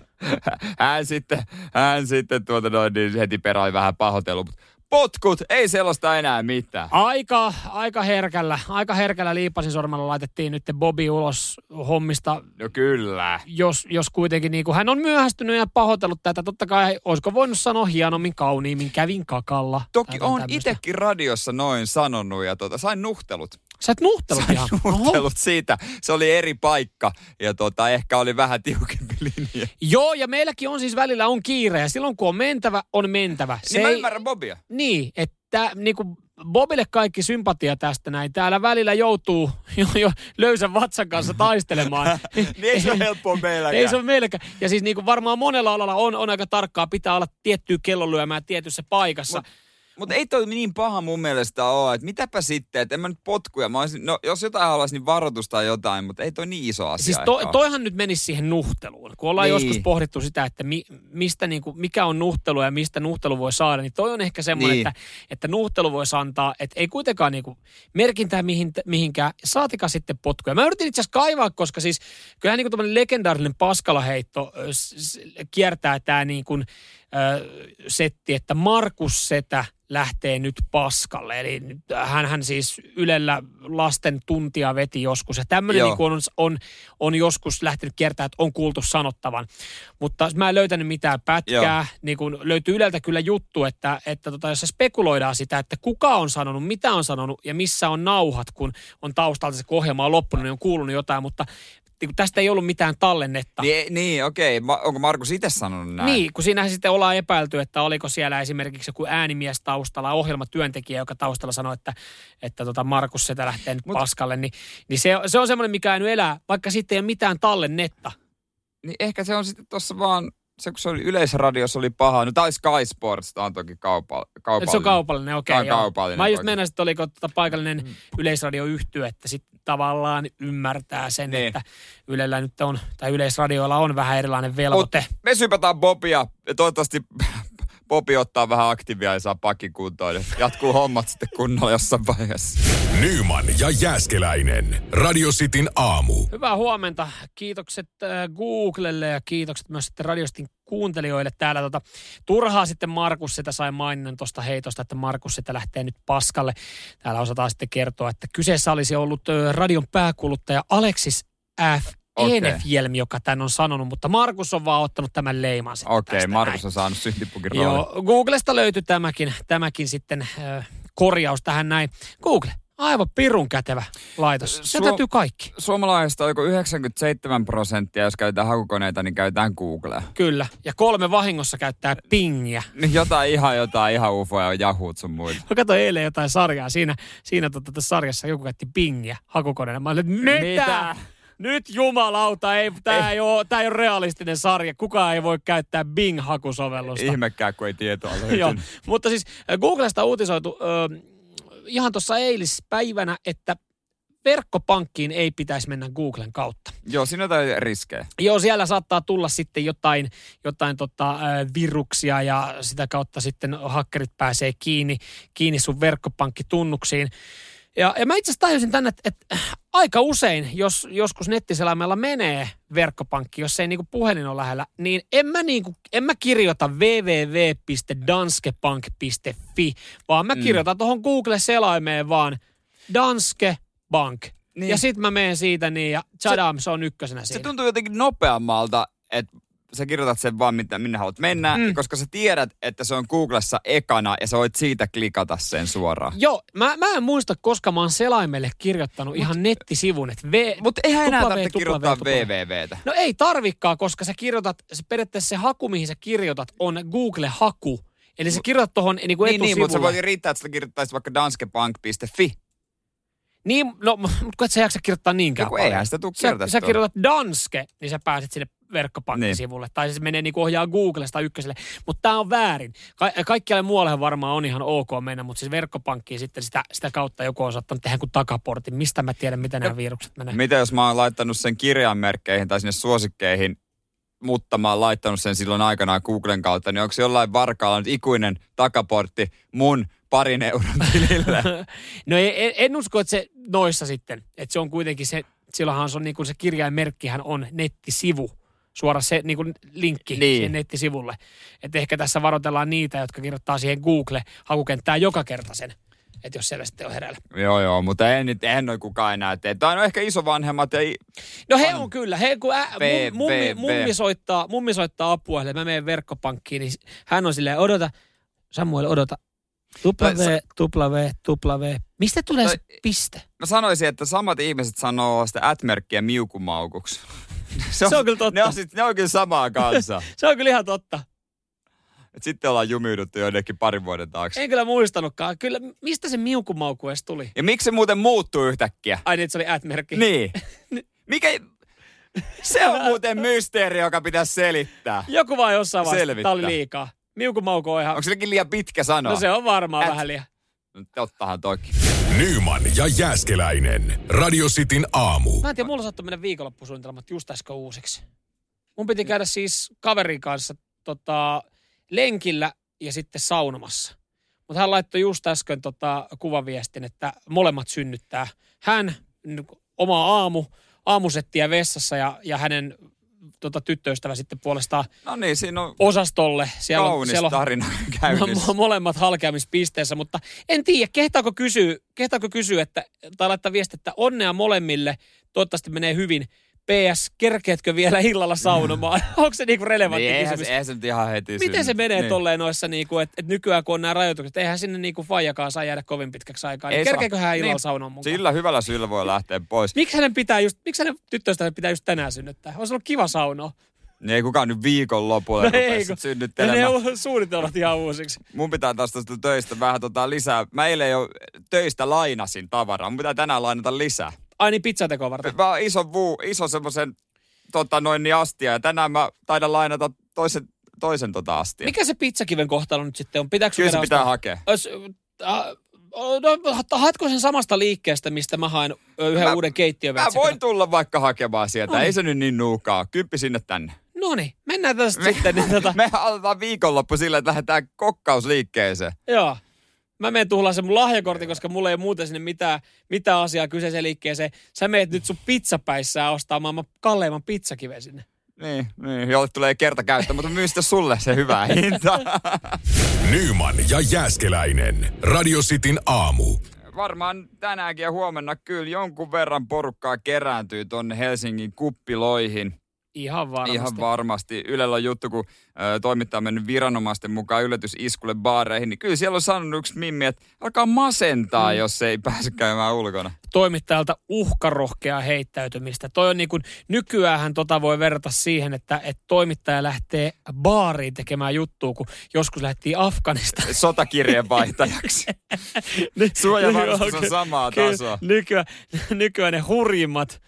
hän sitten, hän sitten tuota noin, niin heti perään vähän pahoitellut. Mutta potkut, ei sellaista enää mitään. Aika, aika herkällä, aika herkällä liipasin sormella laitettiin nyt Bobby ulos hommista, No kyllä. jos, jos kuitenkin niin kuin hän on myöhästynyt ja pahoitellut tätä. Totta kai, olisiko voinut sanoa hienommin, kauniimmin, kävin kakalla. Toki on itsekin radiossa noin sanonut ja tota, sain nuhtelut. Sä et nuhtelut Sain ihan. Oho. nuhtelut siitä. Se oli eri paikka ja tota, ehkä oli vähän tiukempi linja. Joo, ja meilläkin on siis välillä on kiire ja silloin kun on mentävä, on mentävä. Se niin mä ei, ymmärrän Bobia. Niin, että niin kuin Bobille kaikki sympatia tästä näin. Täällä välillä joutuu jo, jo löysän vatsan kanssa taistelemaan. niin ei se ole helppoa meilläkään. Ei se ole meilläkään. Ja siis niin kuin varmaan monella alalla on, on aika tarkkaa, pitää olla tiettyä kellonlyömää tietyssä paikassa. Mut- Mutta ei toi niin paha mun mielestä ole, että mitäpä sitten, että en mä nyt potkuja. Mä olisin, no, jos jotain haluaisi, niin varoitus tai jotain, mutta ei toi niin iso asia. Siis to, toihan nyt menisi siihen nuhteluun. Kun ollaan Niin. joskus pohdittu sitä, että mi, mistä niinku, mikä on nuhtelu ja mistä nuhtelu voi saada, niin toi on ehkä semmoinen, Niin. että, että nuhtelu voisi antaa, että ei kuitenkaan niinku merkintää mihin, mihinkään, saatika sitten potkuja. Mä yritin itse asiassa kaivaa, koska siis kyllähän niinku tämmöinen legendaarinen paskalaheitto kiertää tämä niinku, ö, setti, että Markus Setä lähtee nyt paskalle. Eli hän, hän siis Ylellä lasten tuntia veti joskus. Ja tämmöinen niin on, on, on joskus lähtenyt kiertämään, että on kuultu sanottavan. Mutta mä en löytänyt mitään pätkää. Niin kun löytyy Yleltä kyllä juttu, että, että tota, jos spekuloidaan sitä, että kuka on sanonut, mitä on sanonut ja missä on nauhat, kun on taustalta se kun ohjelma on loppunut, niin on kuulunut jotain, mutta niin kun tästä ei ollut mitään tallennetta. Niin, niin okei. Ma, onko Markus itse sanonut näin? Niin, kun siinähän sitten ollaan epäilty, että oliko siellä esimerkiksi joku äänimies taustalla, ohjelmatyöntekijä, joka taustalla sanoi, että, että tota Markus Setä lähtee nyt Mut- paskalle, niin, niin se, se on semmoinen, mikä ei nyt elää, vaikka sitten ei ole mitään tallennetta. Niin ehkä se on sitten tuossa vaan, se kun se oli yleisradiossa oli paha. No tai Sky Sports, tää on toki kaupa, kaupallinen. Se on kaupallinen, okei. Joo. kaupallinen Mä just meinasin, että oliko tota paikallinen mm. yleisradioyhtiö, että sitten tavallaan ymmärtää sen, Niin. että Ylellä nyt on, tai yleisradioilla on vähän erilainen velvoite. Mut me sypätään Bobia ja toivottavasti Bobi ottaa vähän aktiivia ja saa pakin kuntoon. ja Jatkuu hommat sitten kunnolla jossain vaiheessa. Nyman ja Jääskeläinen. Radio Cityn aamu. Hyvää huomenta. Kiitokset äh, Googlelle ja kiitokset myös sitten Radiostin kuuntelijoille täällä. Tota, turhaa sitten Markus sitä sai maininnan tuosta heitosta, että Markus sitä lähtee nyt paskalle. Täällä osataan sitten kertoa, että kyseessä olisi ollut ö, radion pääkuluttaja Alexis F. Okei. Enefjelmi, joka tän on sanonut, mutta Markus on vaan ottanut tämän leiman sitten Okei, tästä Markus näin. on saanut syntipukin. Joo, Googlesta löytyi tämäkin, tämäkin sitten ö, korjaus tähän näin. Google, aivan pirun kätevä laitos. Se Suo- täytyy kaikki. Suomalaisista oliko 97 prosenttia, jos käytetään hakukoneita, niin käytetään Googlea. Kyllä. Ja kolme vahingossa käyttää pingiä. Niin jotain ihan jotain ihan ufoja, Yahoo sun muita. Mä katsoin eilen jotain sarjaa. Siinä, siinä tota, tässä sarjassa joku käytti pingiä hakukoneena. Mä olin, mitä? Mitä? Nyt jumalauta, ei, tää, ei ole, tää ei ole realistinen sarja. Kukaan ei voi käyttää Bing-hakusovellusta. Ihmekään, kun ei tietoa Joo, mutta siis äh, Googlesta uutisoitu ö, ihan tuossa eilispäivänä, että verkkopankkiin ei pitäisi mennä Googlen kautta. Joo, siinä on jotain riskejä. Joo, siellä saattaa tulla sitten jotain, jotain tota, viruksia ja sitä kautta sitten hakkerit pääsee kiinni, kiinni sun verkkopankkitunnuksiin. Ja, ja mä itse asiassa tajusin tänne, että, että aika usein, jos joskus nettiselaimella menee verkkopankki, jos ei niinku puhelin ole lähellä, niin en mä, niinku, en mä kirjoita www.danskebank.fi, vaan mä Mm. kirjoitan tuohon Google-selaimeen vaan Danske Bank. Niin. Ja sit mä menen siitä niin, ja tadam, se, on ykkösenä Se siinä. tuntuu jotenkin nopeammalta, että sä kirjoitat sen vaan, mitä, minne haluat mennä, mm. koska sä tiedät, että se on Googlessa ekana ja sä voit siitä klikata sen suoraan. Joo, mä, mä en muista, koska mä oon selaimelle kirjoittanut ihan nettisivun, että v, Mutta eihän enää tarvitse W, kirjoittaa W. wwwtä. No ei tarvikaan, koska sä kirjoitat, se periaatteessa se haku, mihin sä kirjoitat, on Google-haku. Eli sä kirjoitat tuohon niin kuin Niin, niin, mutta se voi riittää, että sä kirjoittaisit vaikka danskebank.fi. Niin, no, mutta kun et sä jaksa kirjoittaa niinkään Joku paljon. sitä tuu sä, sä kirjoitat Danske, niin sä pääset sinne verkkopankkisivulle. Niin. Tai se menee niin kuin ohjaa Googlesta ykköselle. Mutta tämä on väärin. Ka- kaikkialle muualle varmaan on ihan ok mennä, mutta siis verkkopankkiin sitten sitä, sitä kautta joku on saattanut tehdä kuin takaportin. Mistä mä tiedän, miten nämä virukset menee? Mitä jos mä oon laittanut sen kirjanmerkkeihin tai sinne suosikkeihin, mutta mä oon laittanut sen silloin aikanaan Googlen kautta, niin onko jollain varkaalla nyt ikuinen takaportti mun parin euron tilille? No ei, en, en usko, että se noissa sitten, että se on kuitenkin se, silloinhan se on niin kuin se kirjainmerkkihän on nettisivu. suora se niin kuin linkki niin. siihen nettisivulle. Että ehkä tässä varoitellaan niitä, jotka kirjoittaa siihen Google-hakukenttään joka kerta sen, että jos siellä sitten on hereillä. Joo, joo, mutta en, nyt- eihän noin kukaan enää tee. Tai no ehkä isovanhemmat ja i- No he On. on kyllä. He, kun ä, B, mum, mummi, B, B. mummi, soittaa, mummi soittaa apua, eli mä menen verkkopankkiin, niin hän on silleen, odota, Samuel, odota. Tupla Tai V, tupla V, tupla V. Mistä tulee se Tai- piste? Mä sanoisin, että samat ihmiset sanoo sitä at-merkkiä miukumaukuksi. Se on kyllä totta. Ne on, sit, ne on kyllä samaa kansaa. Se on kyllä ihan totta. Et sitten ollaan jumiuduttu jonnekin parin vuoden taakse. En kyllä muistanutkaan. Kyllä, mistä se miukumaukku edes tuli? Ja miksi se muuten muuttuu yhtäkkiä? Ai niin, se oli at-merkki. Niin. Mikä... Se on muuten mysteeri, joka pitäisi selittää. Joku vaan jossain vaiheessa, Selvittää. tämä oli liikaa. Miukumaukku on ihan... Onko sekin liian pitkä sanoa? No se on varmaan At- vähän liian. No, Tottahan toki. Nyman ja Jääskeläinen. Radio Cityn aamu. Mä en tiedä, mulla saattoi mennä viikonloppusuunnitelmat just äsken uusiksi. Mun piti käydä siis kaverin kanssa tota, lenkillä ja sitten saunomassa. Mutta hän laittoi just äsken tota, kuvaviestin, että molemmat synnyttää. Hän, oma aamu, aamusettiä vessassa ja, ja hänen tota, tyttöystävä sitten puolestaan No niin, siinä on osastolle. Siellä on, kaunis siellä on tarina käynnissä. mo- molemmat halkeamispisteessä, mutta en tiedä, kehtaako kysyä, kehtaako kysyä että, tai laittaa viesti, että onnea molemmille, toivottavasti menee hyvin. PS, kerkeetkö vielä illalla saunomaan? Onko se niinku relevantti Niin, eihän, kysymys? se, eihän se nyt ihan heti Miten synny. se menee niin. tolleen noissa, niinku, että et nykyään kun on nämä rajoitukset, eihän sinne niinku faijakaan saa jäädä kovin pitkäksi aikaa. Niin kerkeekö hän illalla Niin. saunomaan mukaan? Sillä hyvällä syyllä voi lähteä pois. Miksi hänen pitää just, miksi hänen tyttöystävä pitää just tänään synnyttää? Olisi ollut kiva saunoa. Niin ei kukaan nyt viikon lopulla No no rupea sit Ja ne synnyttelemään. suunnitelmat ihan uusiksi. Mun pitää taas tästä töistä vähän tota lisää. Mä eilen jo töistä lainasin tavaraa. Mun pitää tänään lainata lisää. Ai niin, pizzatekoa varten. Mä oon iso, vuu, iso semmosen tota noin niin astia ja tänään mä taidan lainata toisen, toisen tota astia. Mikä se pizzakiven kohtalo nyt sitten on? Pitääkö Kyllä se pitää ostaa- hakea. Ois, äh, no, haetko sen samasta liikkeestä, mistä mä haen yhden Mä- uuden Mä keittiövetsikön? voin tulla vaikka hakemaan sieltä. No niin. Ei se nyt niin nuukaa. Kymppi sinne tänne. No niin, mennään tästä sitten. Niin, tota, Me aloitetaan viikonloppu sillä, että lähdetään kokkausliikkeeseen. joo. Mä menen tuhlaan sen mun lahjakortin, koska mulla ei muuten sinne mitään, mitään asiaa kyseiseen liikkeeseen. Sä meet nyt sun pizzapäissään ostaa maailman kalleimman pizzakiven sinne. Niin, niin, jolle tulee kerta käyttää, mutta myyn sitten sulle se hyvä hinta. Nyman ja Jääskeläinen. Radio Cityn aamu. Varmaan tänäänkin ja huomenna kyllä jonkun verran porukkaa kerääntyy tonne Helsingin kuppiloihin. Ihan varmasti. Ihan varmasti. Ylellä on juttu, kun ö, toimittaja on mennyt viranomaisten mukaan yllätysiskulle baareihin, niin kyllä siellä on sanonut yksi mimmi, että alkaa masentaa, mm. jos ei pääse käymään ulkona. toimittajalta uhkarohkeaa heittäytymistä. Toi on niin kuin, nykyään tota voi verrata siihen, että, että toimittaja lähtee baariin tekemään juttua, kun joskus lähtiin Afganistaan. Sotakirjeenvaihtajaksi. Suojavarustus on samaa tasoa. Nykyään, nykyään ne hurjimmat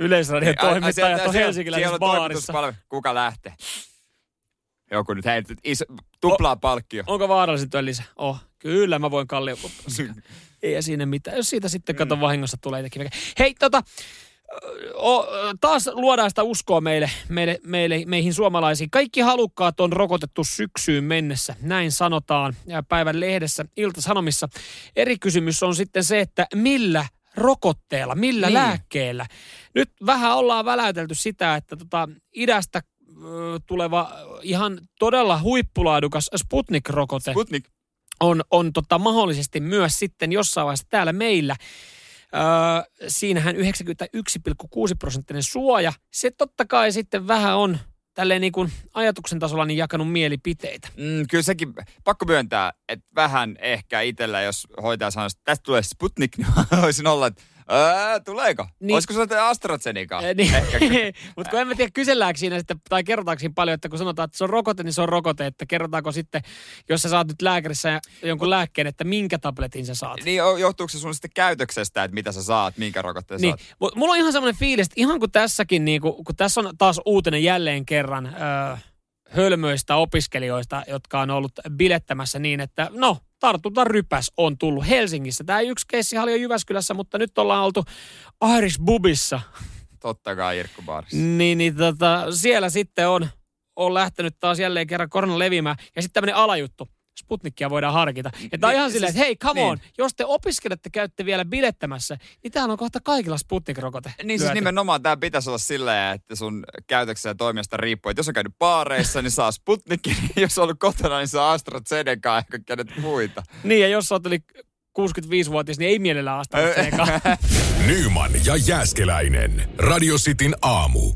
yleisradion toimittajat siellä- on helsinkiläisessä baarissa. Kuka lähtee? Joku nyt heitetty iso, tuplaa palkkio. Onko vaarallisin työ lisä? Oh, kyllä mä voin kallio. Ei siinä mitään. Jos siitä sitten kato Mm. vahingossa tulee väkeä. Hei, tota, o, taas luodaan sitä uskoa meille, meille, meille, meihin suomalaisiin. Kaikki halukkaat on rokotettu syksyyn mennessä. Näin sanotaan päivän lehdessä Ilta-Sanomissa. Eri kysymys on sitten se, että millä rokotteella, millä Niin. lääkkeellä. Nyt vähän ollaan väläytelty sitä, että tota, idästä tuleva ihan todella huippulaadukas Sputnik-rokote Sputnik. on, on tota mahdollisesti myös sitten jossain vaiheessa täällä meillä. Öö, siinähän 91,6 prosenttinen suoja. Se totta kai sitten vähän on tälleen niin kuin ajatuksen tasolla niin jakanut mielipiteitä. Mm, kyllä sekin, pakko myöntää, että vähän ehkä itsellä, jos hoitaja sanoisi, että tästä tulee Sputnik, niin mä voisin olla, että Ää, tuleeko? Niin. Olisiko se AstraZeneca? Eh, Niin, Ehkä. mutta kun en mä tiedä, kyselläänkö siinä sitten, tai kerrotaanko siinä paljon, että kun sanotaan, että se on rokote, niin se on rokote, että kerrotaanko sitten, jos sä saat nyt lääkärissä jonkun lääkkeen, että minkä tabletin sä saat. Niin johtuuko se sun sitten käytöksestä, että mitä sä saat, minkä rokotteen Niin, saat? mut mulla on ihan semmoinen fiilis, että ihan kuin tässäkin, niin kun, kun tässä on taas uutinen jälleen kerran öö, hölmöistä opiskelijoista, jotka on ollut bilettämässä niin, että no, tartunta rypäs on tullut Helsingissä. Tämä yksi keissi oli jo Jyväskylässä, mutta nyt ollaan oltu Irish Bubissa. Totta kai Irkku. Niin, niin tota, siellä sitten on, on lähtenyt taas jälleen kerran korona levimään. Ja sitten tämmöinen alajuttu. Sputnikkia voidaan harkita. Ja tää on ihan silleen, siis- että hei, come on, niin. jos te opiskelette, käytte vielä bilettämässä, niin täällä on kohta kaikilla Sputnik-rokote. Niin siis nimenomaan tämä pitäisi olla silleen, että sun käytöksen ja toimijasta riippuu. Että jos on käynyt baareissa, niin saa Sputnikin. Jos on ollut kotona, niin saa AstraZeneca ja kenet muita. Niin, ja jos olet yli 65-vuotias, niin ei mielellään AstraZeneca. Nyman ja Jääskeläinen. Radio Cityn aamu.